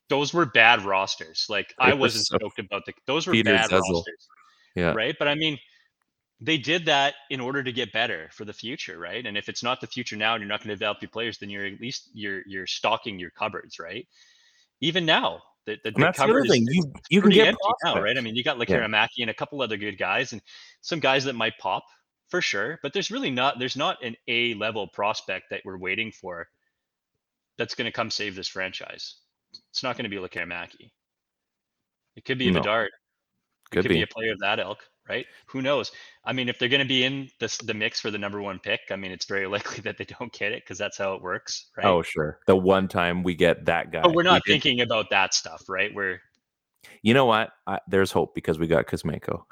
those were bad rosters. Like I wasn't so- stoked about the those were Peter bad Zezel. rosters Yeah. right? But I mean, they did that in order to get better for the future, right? And if it's not the future now, and you're not going to develop your players, then you're at least you're you're stocking your cupboards, right? Even now, the, the, that's the other thing. You you can get now, right? I mean, you got like Yeah. And a couple other good guys, and some guys that might pop for sure. But there's really not there's not an A level prospect that we're waiting for that's going to come save this franchise. It's not going to be Lekkerimäki. It could be a No. Bedard Could could be. be. a player of that ilk, right? Who knows? I mean, if they're going to be in the the mix for the number one pick, I mean, it's very likely that they don't get it because that's how it works, right? Oh, sure. The one time we get that guy. but we're we not did- thinking about that stuff, right? We're You know what? I, there's hope because we got Kuzmenko.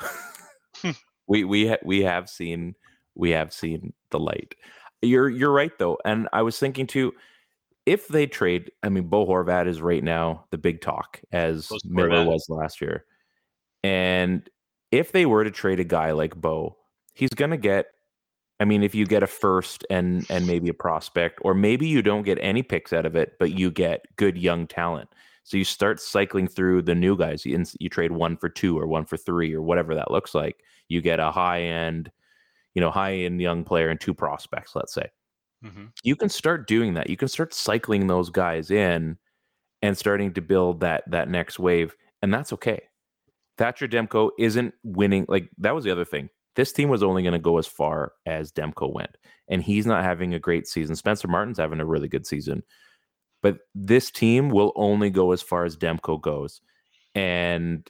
Hmm. we we ha- we have seen we have seen the light. You're you're right though, and I was thinking too. If they trade, I mean, Bo Horvat is right now the big talk, as Miller was last year. And if they were to trade a guy like Bo, he's gonna get. I mean, if you get a first and and maybe a prospect, or maybe you don't get any picks out of it, but you get good young talent. So you start cycling through the new guys. You, you trade one for two or one for three or whatever that looks like. You get a high end, you know, high end young player and two prospects, let's say. Mhm. You can start doing that. You can start cycling those guys in and starting to build that that next wave, and that's okay. Thatcher Demko isn't winning. Like that was the other thing. This team was only going to go as far as Demko went, and he's not having a great season. Spencer Martin's having a really good season, but this team will only go as far as Demko goes, and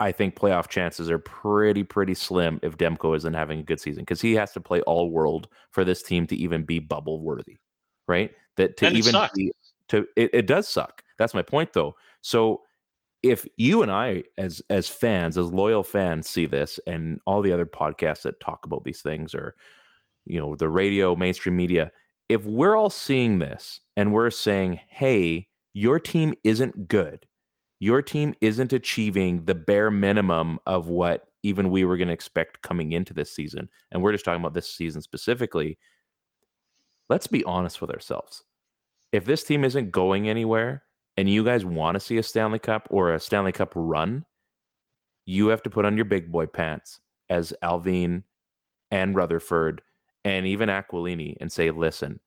I think playoff chances are pretty pretty slim if Demko isn't having a good season because he has to play all world for this team to even be bubble worthy, right? That to And even be, to it, it does suck. That's my point though. So if you and I as as fans, as loyal fans see this and all the other podcasts that talk about these things or you know, the radio, mainstream media, if we're all seeing this and we're saying, "Hey, your team isn't good. your team isn't achieving the bare minimum of what even we were going to expect coming into this season. And we're just talking about this season specifically. Let's be honest with ourselves. If this team isn't going anywhere and you guys want to see a Stanley Cup or a Stanley Cup run, you have to put on your big boy pants as Allvin and Rutherford and even Aquilini and say, listen,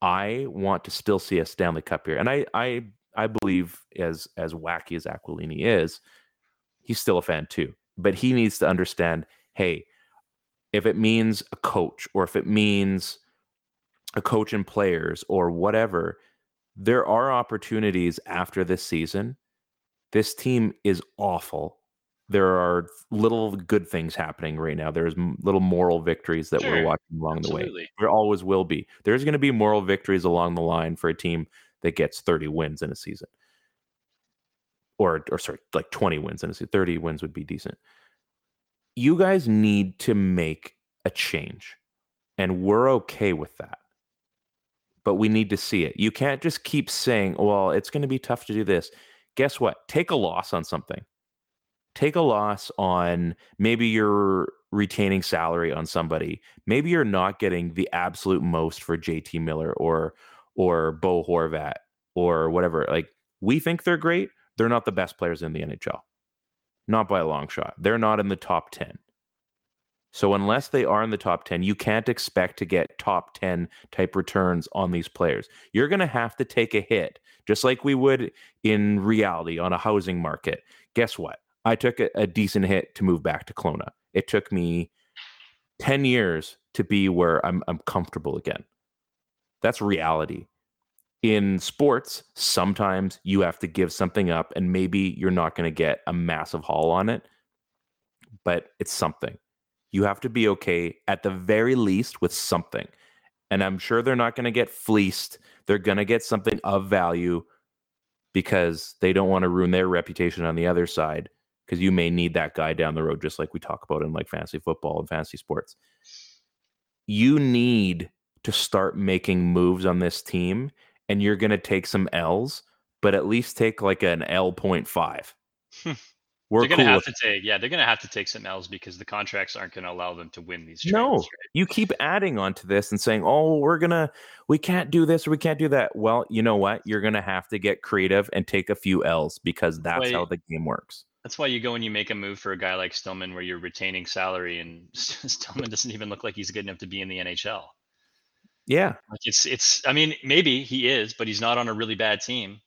I want to still see a Stanley Cup here. And I I I believe as as wacky as Aquilini is, he's still a fan too. But he needs to understand, hey, if it means a coach or if it means a coach and players or whatever, there are opportunities after this season. This team is awful. There are little good things happening right now. There's little moral victories that we're watching along the way. There always will be. There's going to be moral victories along the line for a team that gets 30 wins in a season. Or or sorry, like 20 wins in a season. 30 wins would be decent. You guys need to make a change. And we're okay with that. But we need to see it. You can't just keep saying, well, it's going to be tough to do this. Guess what? Take a loss on something. Take a loss on maybe you're retaining salary on somebody. Maybe you're not getting the absolute most for JT Miller or or Bo Horvat or whatever. Like we think they're great. They're not the best players in the NHL. Not by a long shot. They're not in the top 10. So unless they are in the top 10, you can't expect to get top 10 type returns on these players. You're going to have to take a hit, just like we would in reality on a housing market. Guess what? I took a, a decent hit to move back to Kelowna. It took me 10 years to be where I'm, I'm comfortable again. That's reality. In sports, sometimes you have to give something up, and maybe you're not going to get a massive haul on it, but it's something. You have to be okay at the very least with something. And I'm sure they're not going to get fleeced. They're going to get something of value because they don't want to ruin their reputation on the other side because you may need that guy down the road, just like we talk about in like fantasy football and fantasy sports. You need to start making moves on this team, and you're going to take some L's, but at least take like an L point five. Hmm. We're they're gonna cool have to take yeah, they're gonna have to take some L's because the contracts aren't gonna allow them to win these trades. No. right? you keep adding on to this and saying, "Oh, we're gonna, we can't do this or we can't do that." Well, you know what? You're gonna have to get creative and take a few L's because that's Wait. how the game works. That's why you go and you make a move for a guy like Stillman where you're retaining salary and Stillman doesn't even look like he's good enough to be in the NHL. Yeah, Like it's it's I mean, maybe he is, but he's not on a really bad team.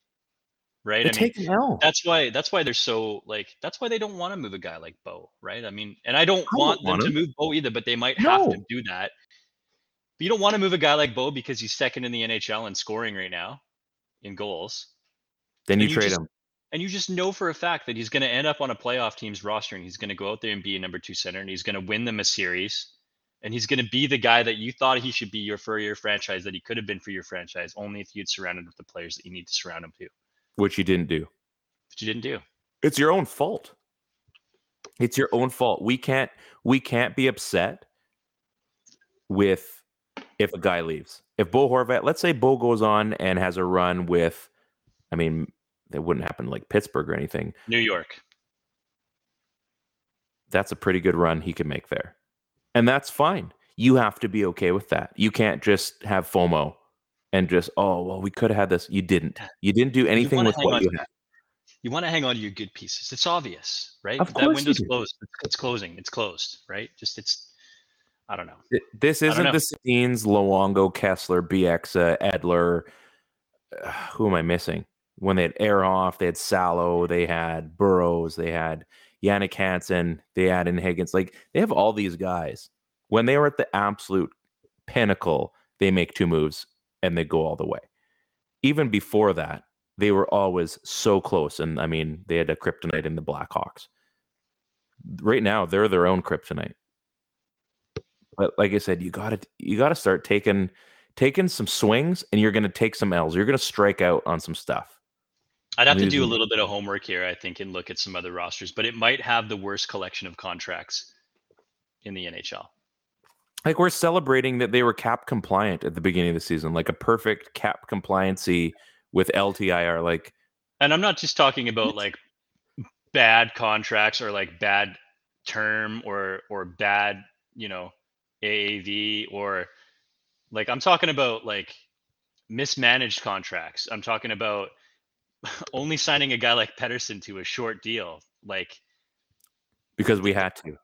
Right? But I mean, take an L. that's why that's why they're so like that's why they don't want to move a guy like Bo, right? I mean, and I don't don't want them want to move Bo either, but they might have to do that. But you don't want to move a guy like Bo because he's second in the NHL in scoring right now in goals. Then you you trade just- him. And you just know for a fact that he's going to end up on a playoff team's roster and he's going to go out there and be a number two center and he's going to win them a series. And he's going to be the guy that you thought he should be your for your franchise, that he could have been for your franchise, only if you'd surrounded with the players that you need to surround him to. Which you didn't do. But you didn't do. It's your own fault. It's your own fault. We can't we can't be upset with if a guy leaves. If Bo Horvat, let's say Bo goes on and has a run with I mean, it wouldn't happen like Pittsburgh or anything. New York. That's a pretty good run he can make there. And that's fine. You have to be okay with that. You can't just have FOMO and just, oh, well, we could have had this. You didn't. You didn't do anything with what on you had. You want to hang on to your good pieces. It's obvious, right? Of that course window's do. closed. It's closing. It's closed, right? Just it's I don't know. Th- This isn't know. the Sedins, Luongo, Kesler, Bieksa, Edler. Uh, who am I missing? When they had Ehrhoff, they had Salo, they had Burrows, they had Jannik Hansen, they had in Higgins. Like they have all these guys. When they were at the absolute pinnacle, they make two moves and they go all the way. Even before that, they were always so close. And I mean, they had a kryptonite in the Blackhawks. Right now, they're their own kryptonite but like I said, you gotta you gotta start taking taking some swings, and you're gonna take some L's. You're gonna strike out on some stuff. I'd have to do a little bit of homework here, I think, and look at some other rosters, but it might have the worst collection of contracts in the NHL. Like we're celebrating that they were cap compliant at the beginning of the season, like a perfect cap compliancy with LTIR. Like and I'm not just talking about like bad contracts or like bad term or or bad, you know, AAV or like I'm talking about like mismanaged contracts. I'm talking about only signing a guy like Pettersson to a short deal. Like because we had to.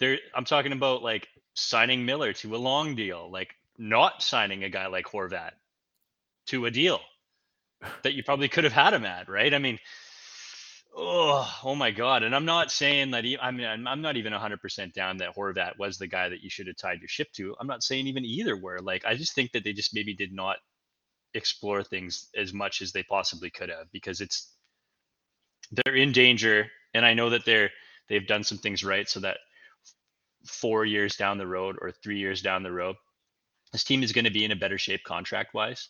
there I'm talking about like signing Miller to a long deal, like not signing a guy like Horvat to a deal that you probably could have had him at, right? I mean, oh, oh my God. And I'm not saying that, he, I mean, I'm, I'm not even 100% down that Horvat was the guy that you should have tied your ship to. I'm not saying even either were. Like, I just think that they just maybe did not explore things as much as they possibly could have because it's, they're in danger. And I know that they're, they've done some things right so that four years down the road or three years down the road, this team is going to be in a better shape contract wise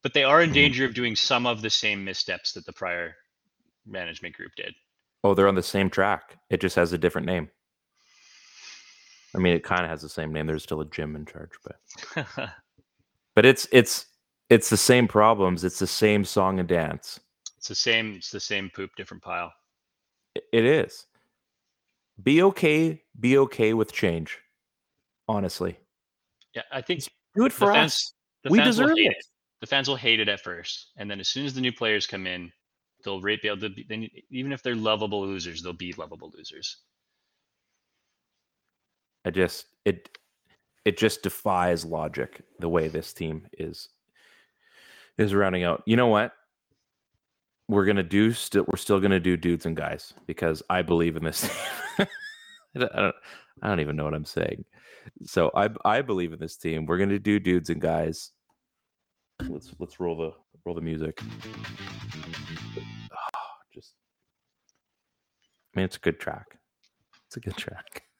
but they are in Mhm. danger of doing some of the same missteps that the prior management group did. Oh, they're on the same track. It just has a different name. I mean, it kind of has the same name. There's still a Jim in charge, but but it's it's it's the same problems. It's the same song and dance. it's the same. It's the same poop, different pile. It is. Be okay. Be okay with change. Honestly, Yeah, I think do it for fans, us. the We deserve it. it. The fans will hate it at first, and then as soon as the new players come in, they'll rate be able then even if they're lovable losers, they'll be lovable losers. I just it it just defies logic the way this team is is rounding out. You know what? We're gonna do still. We're still gonna do dudes and guys because I believe in this. I don't. I don't- even know what I'm saying. So I I believe in this team. We're gonna do dudes and guys. Let's let's roll the roll the music. Ah, just, I mean, it's a good track. It's a good track.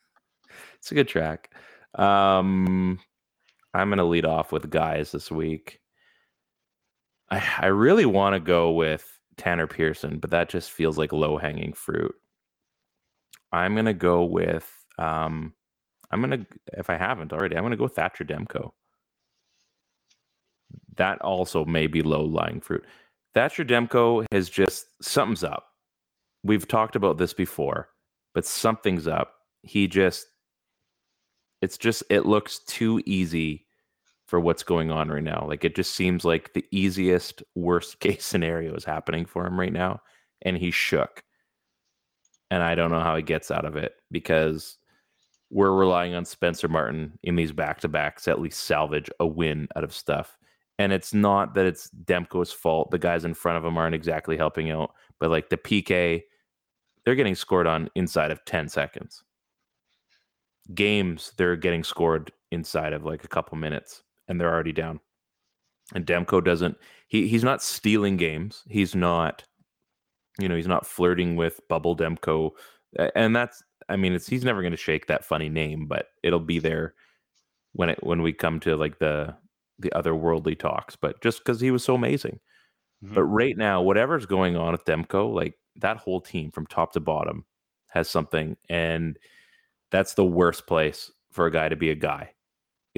It's a good track. Um, I'm gonna lead off with guys this week. I I really want to go with Tanner Pearson, but that just feels like low hanging fruit. I'm gonna go with um, I'm gonna if I haven't already, I'm gonna go with Thatcher Demko. That also may be low lying fruit. Thatcher Demko has just something's up. We've talked about this before, but something's up. He just it's just it looks too easy for what's going on right now. Like it just seems like the easiest worst case scenario is happening for him right now and he's shook. And I don't know how he gets out of it because we're relying on Spencer Martin in these back to backs to at least salvage a win out of stuff. And it's not that it's Demko's fault. The guys in front of him aren't exactly helping out, but like the PK, they're getting scored on inside of 10 seconds. Games, they're getting scored inside of like a couple minutes and they're already down. And Demko doesn't, he, he's not stealing games. He's not, you know, he's not flirting with Bubble Demko. And that's, I mean, it's, he's never going to shake that funny name, but it'll be there when it, when we come to like the, the otherworldly talks, but just because he was so amazing. Mhm. But right now, whatever's going on with Demko, like that whole team from top to bottom has something. And that's the worst place for a guy to be a guy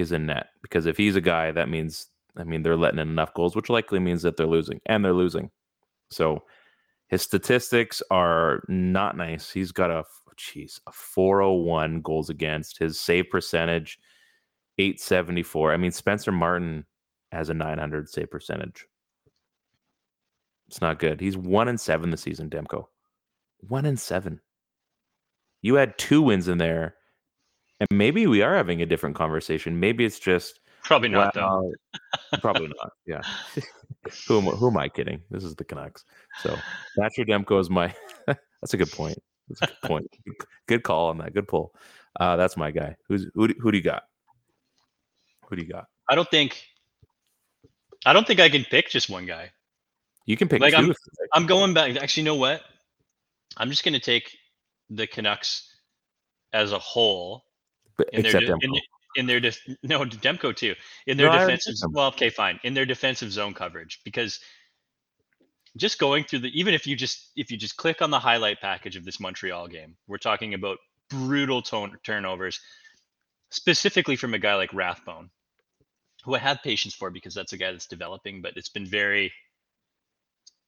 is in net. Because if he's a guy, that means, I mean, they're letting in enough goals, which likely means that they're losing and they're losing. So his statistics are not nice. He's got a, jeez, a 401 goals against. His save percentage, 874. I mean, Spencer Martin has a 900 save percentage. It's not good. He's one in seven this season, Demko. One in seven. You had two wins in there, and maybe we are having a different conversation. Maybe it's just Probably not though. probably not. Yeah. who am who am I kidding? This is the Canucks. So Thatcher Demko is my. that's a good point. That's a good point. Good call on that. Good pull. Uh, that's my guy. Who's who? do- Who do you got? Who do you got? I don't think. I don't think I can pick just one guy. You can pick Like, two. I'm- if you like. I'm going back. Actually, you know what? I'm just going to take the Canucks as a whole in their except de- Demko. in, in their def- no Demko too in their No, defensive. Well, okay, fine. In their defensive zone coverage because just going through the even if you just if you just click on the highlight package of this Montreal game, we're talking about brutal tone, turnovers, specifically from a guy like Rathbone, who I have patience for because that's a guy that's developing, but it's been very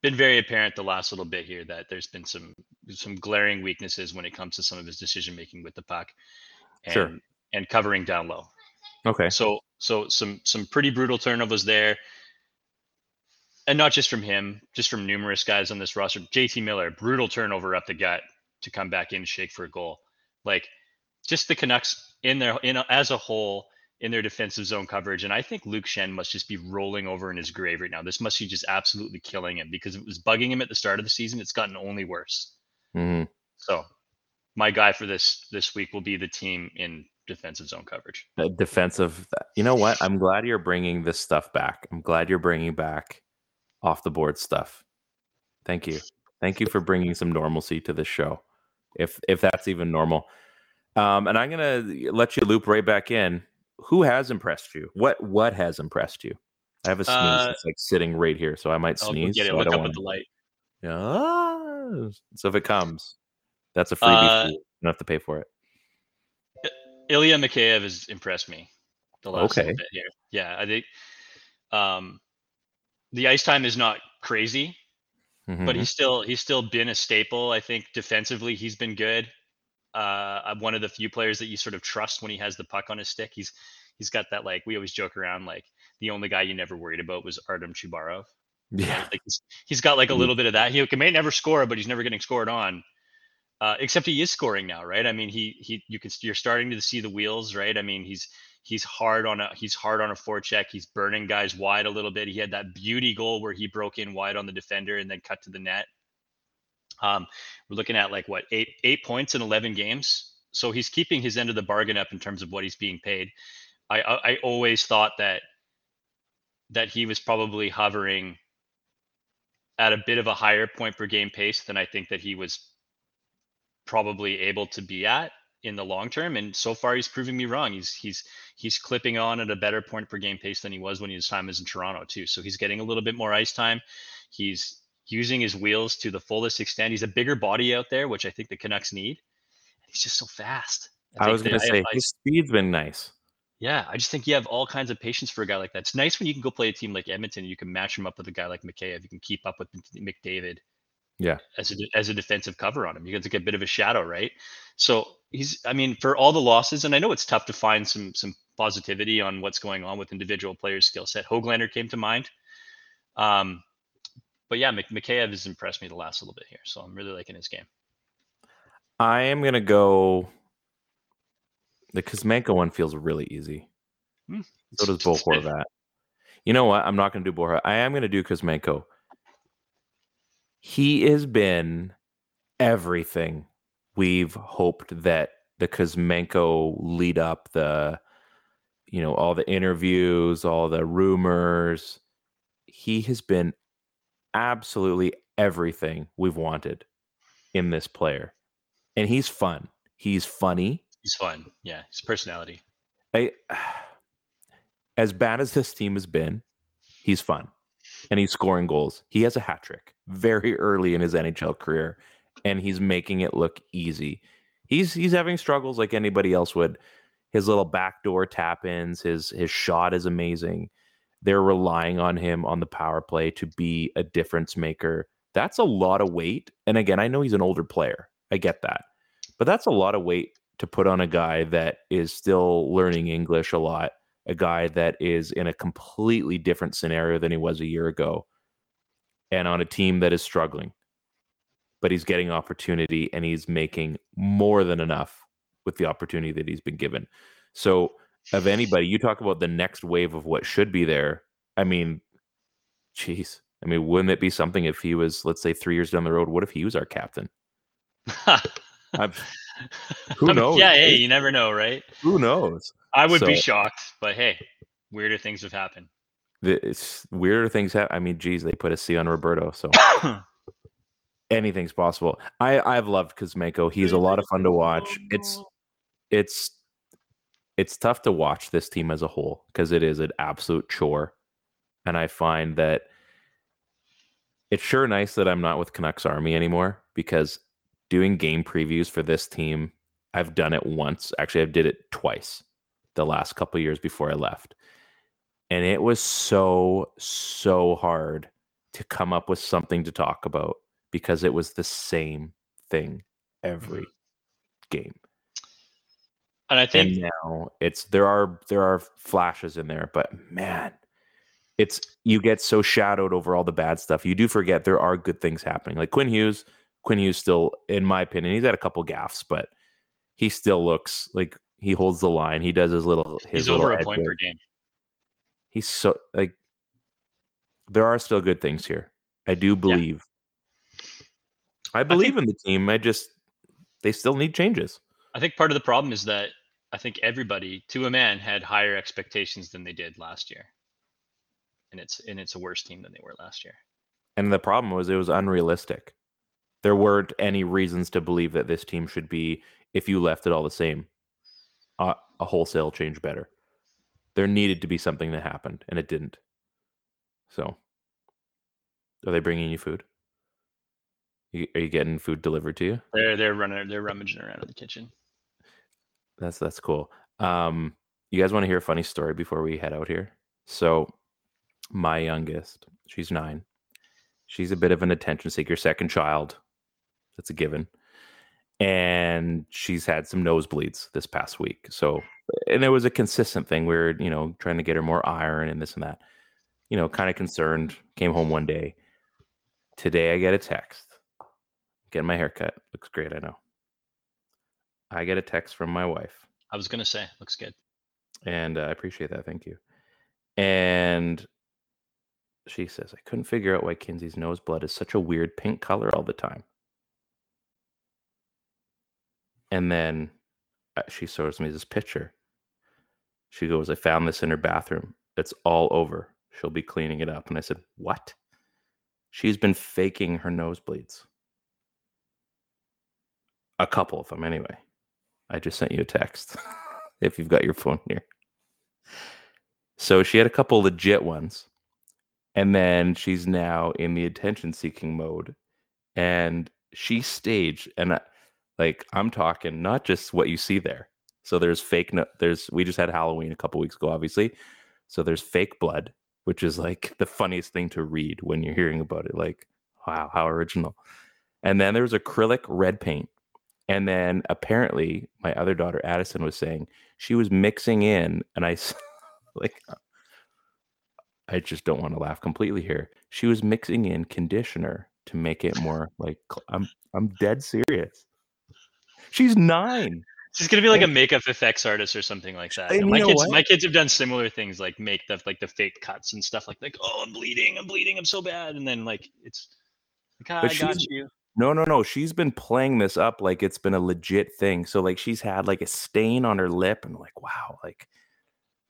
been very apparent the last little bit here that there's been some some glaring weaknesses when it comes to some of his decision making with the puck and Sure. and covering down low. Okay. So so some some pretty brutal turnovers there. And not just from him, just from numerous guys on this roster. JT Miller, brutal turnover up the gut to come back in shake for a goal. Like just the Canucks in their in as a whole in their defensive zone coverage. And I think Luke Schenn must just be rolling over in his grave right now. This must be just absolutely killing him because it was bugging him at the start of the season. It's gotten only worse. Mm-hmm. So my guy for this this week will be the team in defensive zone coverage. Uh, defensive. You know what? I'm glad you're bringing this stuff back. I'm glad you're bringing back off the board stuff. Thank you. Thank you for bringing some normalcy to this show, if if that's even normal. Um, and I'm gonna let you loop right back in. Who has impressed you? What what has impressed you? I have a sneeze. Uh, it's like sitting right here, so I might I'll sneeze. get it. so I Look don't up want at the light. Ah, so if it comes, that's a freebie. Uh, you. Don't have to pay for it. Ilya Mikheyev has impressed me the last Okay. bit here. Yeah, I think um, the ice time is not crazy, but Mhm. he's still he's still been a staple. I think defensively he's been good. Uh, I'm one of the few players that you sort of trust when he has the puck on his stick. He's he's got that like we always joke around like the only guy you never worried about was Artem Chubarov. yeah, Like he's, he's got like a Mhm. little bit of that. He may never score, but he's never getting scored on. Uh, except he is scoring now, right? I mean, he he you can you're starting to see the wheels, right? I mean, he's he's hard on a he's hard on a forecheck. He's burning guys wide a little bit. He had that beauty goal where he broke in wide on the defender and then cut to the net. Um, we're looking at like what eight eight points in eleven games. So he's keeping his end of the bargain up in terms of what he's being paid. I I, I always thought that that he was probably hovering at a bit of a higher point per game pace than I think that he was probably able to be at in the long term. And so far, he's proving me wrong. He's he's he's clipping on at a better point per game pace than he was when his time was in Toronto too. So he's getting a little bit more ice time. He's using his wheels to the fullest extent. He's a bigger body out there, which I think the Canucks need. He's just so fast. I think was gonna that- say I- his speed's been nice. yeah, I just think you have all kinds of patience for a guy like that. It's nice when you can go play a team like Edmonton. You can match him up with a guy like Mikheyev. You can keep up with McDavid. Yeah. As a as a defensive cover on him, you get to get a bit of a shadow, right? So he's, I mean, for all the losses, and I know it's tough to find some some positivity on what's going on with individual players' skill set. Hoglander came to mind. Um, but yeah, Mikheyev has impressed me the last little bit here, so I'm really liking his game. I am gonna go. The Kuzmenko one feels really easy. Hmm. So does Bo Horvat. You know what? I'm not gonna do Bo Horvat. I am gonna do Kuzmenko. He has been everything we've hoped that the Kuzmenko lead up the, you know, all the interviews, all the rumors. He has been absolutely everything we've wanted in this player. And he's fun. He's funny. He's fun. Yeah, his personality. I, as bad as this team has been, he's fun. And he's scoring goals. He has a hat trick very early in his NHL career, and he's making it look easy. He's he's having struggles like anybody else would. His little backdoor tap ins, his his shot is amazing. They're relying on him on the power play to be a difference maker. That's a lot of weight. And again, I know he's an older player. I get that. But that's a lot of weight to put on a guy that is still learning English a lot, a guy that is in a completely different scenario than he was a year ago, and on a team that is struggling. But he's getting opportunity and he's making more than enough with the opportunity that he's been given. So, of anybody, you talk about the next wave of what should be there. I mean, jeez. I mean, wouldn't it be something if he was, let's say, three years down the road? What if he was our captain? Who knows, Yeah, hey, you never know, right? who knows? I would be shocked, but hey, weirder things have happened. The- It's weirder things happen. I mean, geez, they put a C on Roberto, so anything's possible. I I've loved Kuzmenko. He's a lot of fun to watch. It's it's it's tough to watch this team as a whole because it is an absolute chore, and I find that it's sure nice that I'm not with Canucks Army anymore because doing game previews for this team, I've done it once. Actually, I did it twice the last couple years before I left. And it was so, so hard to come up with something to talk about because it was the same thing every mm-hmm. game. And I think and now it's there are there are flashes in there, but man, it's you get so shadowed over all the bad stuff. You do forget there are good things happening. Like Quinn Hughes, Quinn Hughes still, in my opinion, he's had a couple gaffes, but he still looks like he holds the line. He does his little his he's little over a point per game. He's so like there are still good things here. I do believe. I believe in the team. I just they still need changes. I think part of the problem is that I think everybody, to a man, had higher expectations than they did last year, and it's and it's a worse team than they were last year. And the problem was it was unrealistic. There weren't any reasons to believe that this team should be, if you left it all the same, uh, a wholesale change better. There needed to be something that happened, and it didn't. So, are they bringing you food? You, are you getting food delivered to you? They're they're running they're rummaging around in the kitchen. That's that's cool. Um, you guys want to hear a funny story before we head out here? So, my youngest, she's nine. She's a bit of an attention seeker, second child. That's a given. And she's had some nosebleeds this past week. So, and it was a consistent thing. We were, you know, trying to get her more iron and this and that. You know, kind of concerned. Came home one day. Today, I get a text. Getting my haircut. Looks great, I know. I get a text from my wife I was gonna say, looks good. and uh, I appreciate that. Thank you. And she says, I couldn't figure out why Kinsey's nose blood is such a weird pink color all the time. And then uh, she shows me this picture. She goes, I found this in her bathroom. It's all over. She'll be cleaning it up. And I said, What? She's been faking her nosebleeds. A couple of them, anyway. I just sent you a text if you've got your phone here. So she had a couple legit ones. And then she's now in the attention seeking mode. And she staged, and I, like I'm talking not just what you see there. So there's fake, no, there's, we just had Halloween a couple weeks ago, obviously. So there's fake blood, which is like the funniest thing to read when you're hearing about it. Like, wow, how original. And then there's acrylic red paint. And then apparently, my other daughter Addison was saying she was mixing in, and I like, I just don't want to laugh completely here. She was mixing in conditioner to make it more like I'm. I'm dead serious. She's nine. She's gonna be like a makeup effects artist or something like that. And And my kids, what? my kids have done similar things, like make the like the fake cuts and stuff, like like oh I'm bleeding, I'm bleeding, I'm so bad, and then like it's like "Ah, I got you. No, no, no. She's been playing this up like it's been a legit thing. So like she's had like a stain on her lip, and like wow, like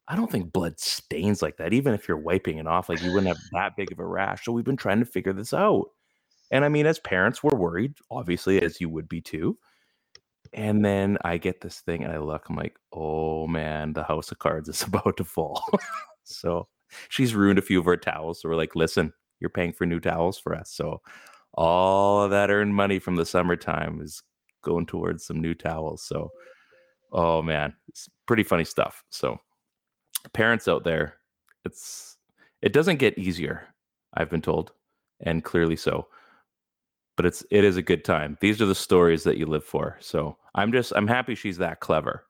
I don't think blood stains like that. Even if you're wiping it off, like you wouldn't have that big of a rash. So we've been trying to figure this out. And I mean, as parents, we're worried, obviously, as you would be too. And then I get this thing, and I look, I'm like, oh man, the house of cards is about to fall. so she's ruined a few of her towels. So we're like, listen, you're paying for new towels for us. So all of that earned money from the summertime is going towards some new towels. So, oh man, it's pretty funny stuff. So, parents out there, it's it doesn't get easier. I've been told, and clearly so. But it's it is a good time. These are the stories that you live for. So I'm just I'm happy she's that clever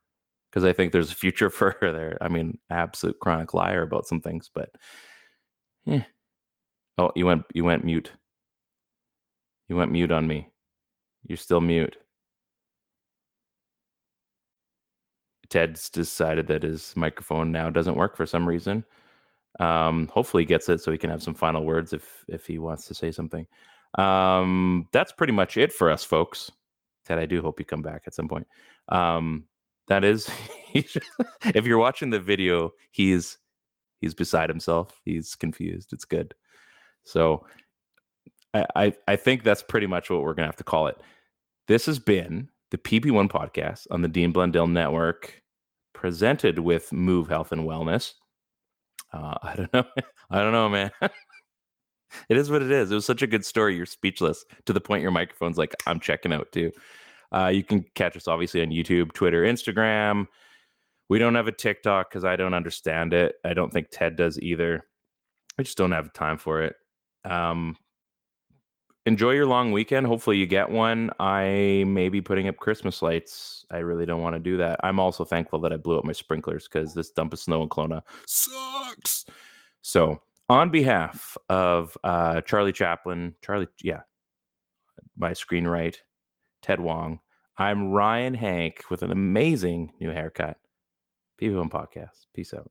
because I think there's a future for her there. I mean, absolute chronic liar about some things, but yeah. Oh, you went you went mute. You went mute on me. You're still mute. Ted's decided that his microphone now doesn't work for some reason. Um, hopefully he gets it so he can have some final words if if he wants to say something. Um, that's pretty much it for us, folks. Ted, I do hope you come back at some point. Um, that is, if you're watching the video, he's he's beside himself. He's confused. It's good. So I, I, I think that's pretty much what we're gonna have to call it. This has been the PP1 podcast on the Dean Blundell Network, presented with Move Health and Wellness. Uh, I don't know. I don't know, man. it is what it is. It was such a good story. You're speechless to the point your microphone's like, I'm checking out too. Uh, you can catch us obviously on YouTube, Twitter, Instagram. We don't have a TikTok because I don't understand it. I don't think Ted does either. I just don't have time for it. Um, enjoy your long weekend. Hopefully, you get one. I may be putting up Christmas lights. I really don't want to do that. I'm also thankful that I blew up my sprinklers because this dump of snow in Kelowna sucks. So, on behalf of uh, Charlie Chaplin, Charlie, yeah, my screen right, Ted Wong, I'm Ryan Hank with an amazing new haircut. PP1 Podcast. Peace out.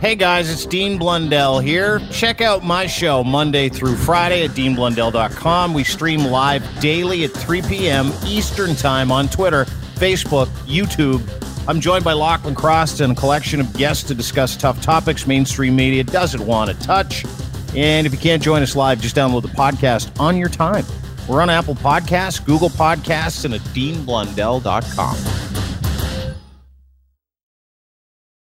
Hey guys, it's Dean Blundell here. Check out my show Monday through Friday at deanblundell.com. We stream live daily at 3 p.m. Eastern Time on Twitter, Facebook, YouTube. I'm joined by Lachlan Croston, and a collection of guests to discuss tough topics mainstream media doesn't want to touch. And if you can't join us live, just download the podcast on your time. We're on Apple Podcasts, Google Podcasts, and at deanblundell.com.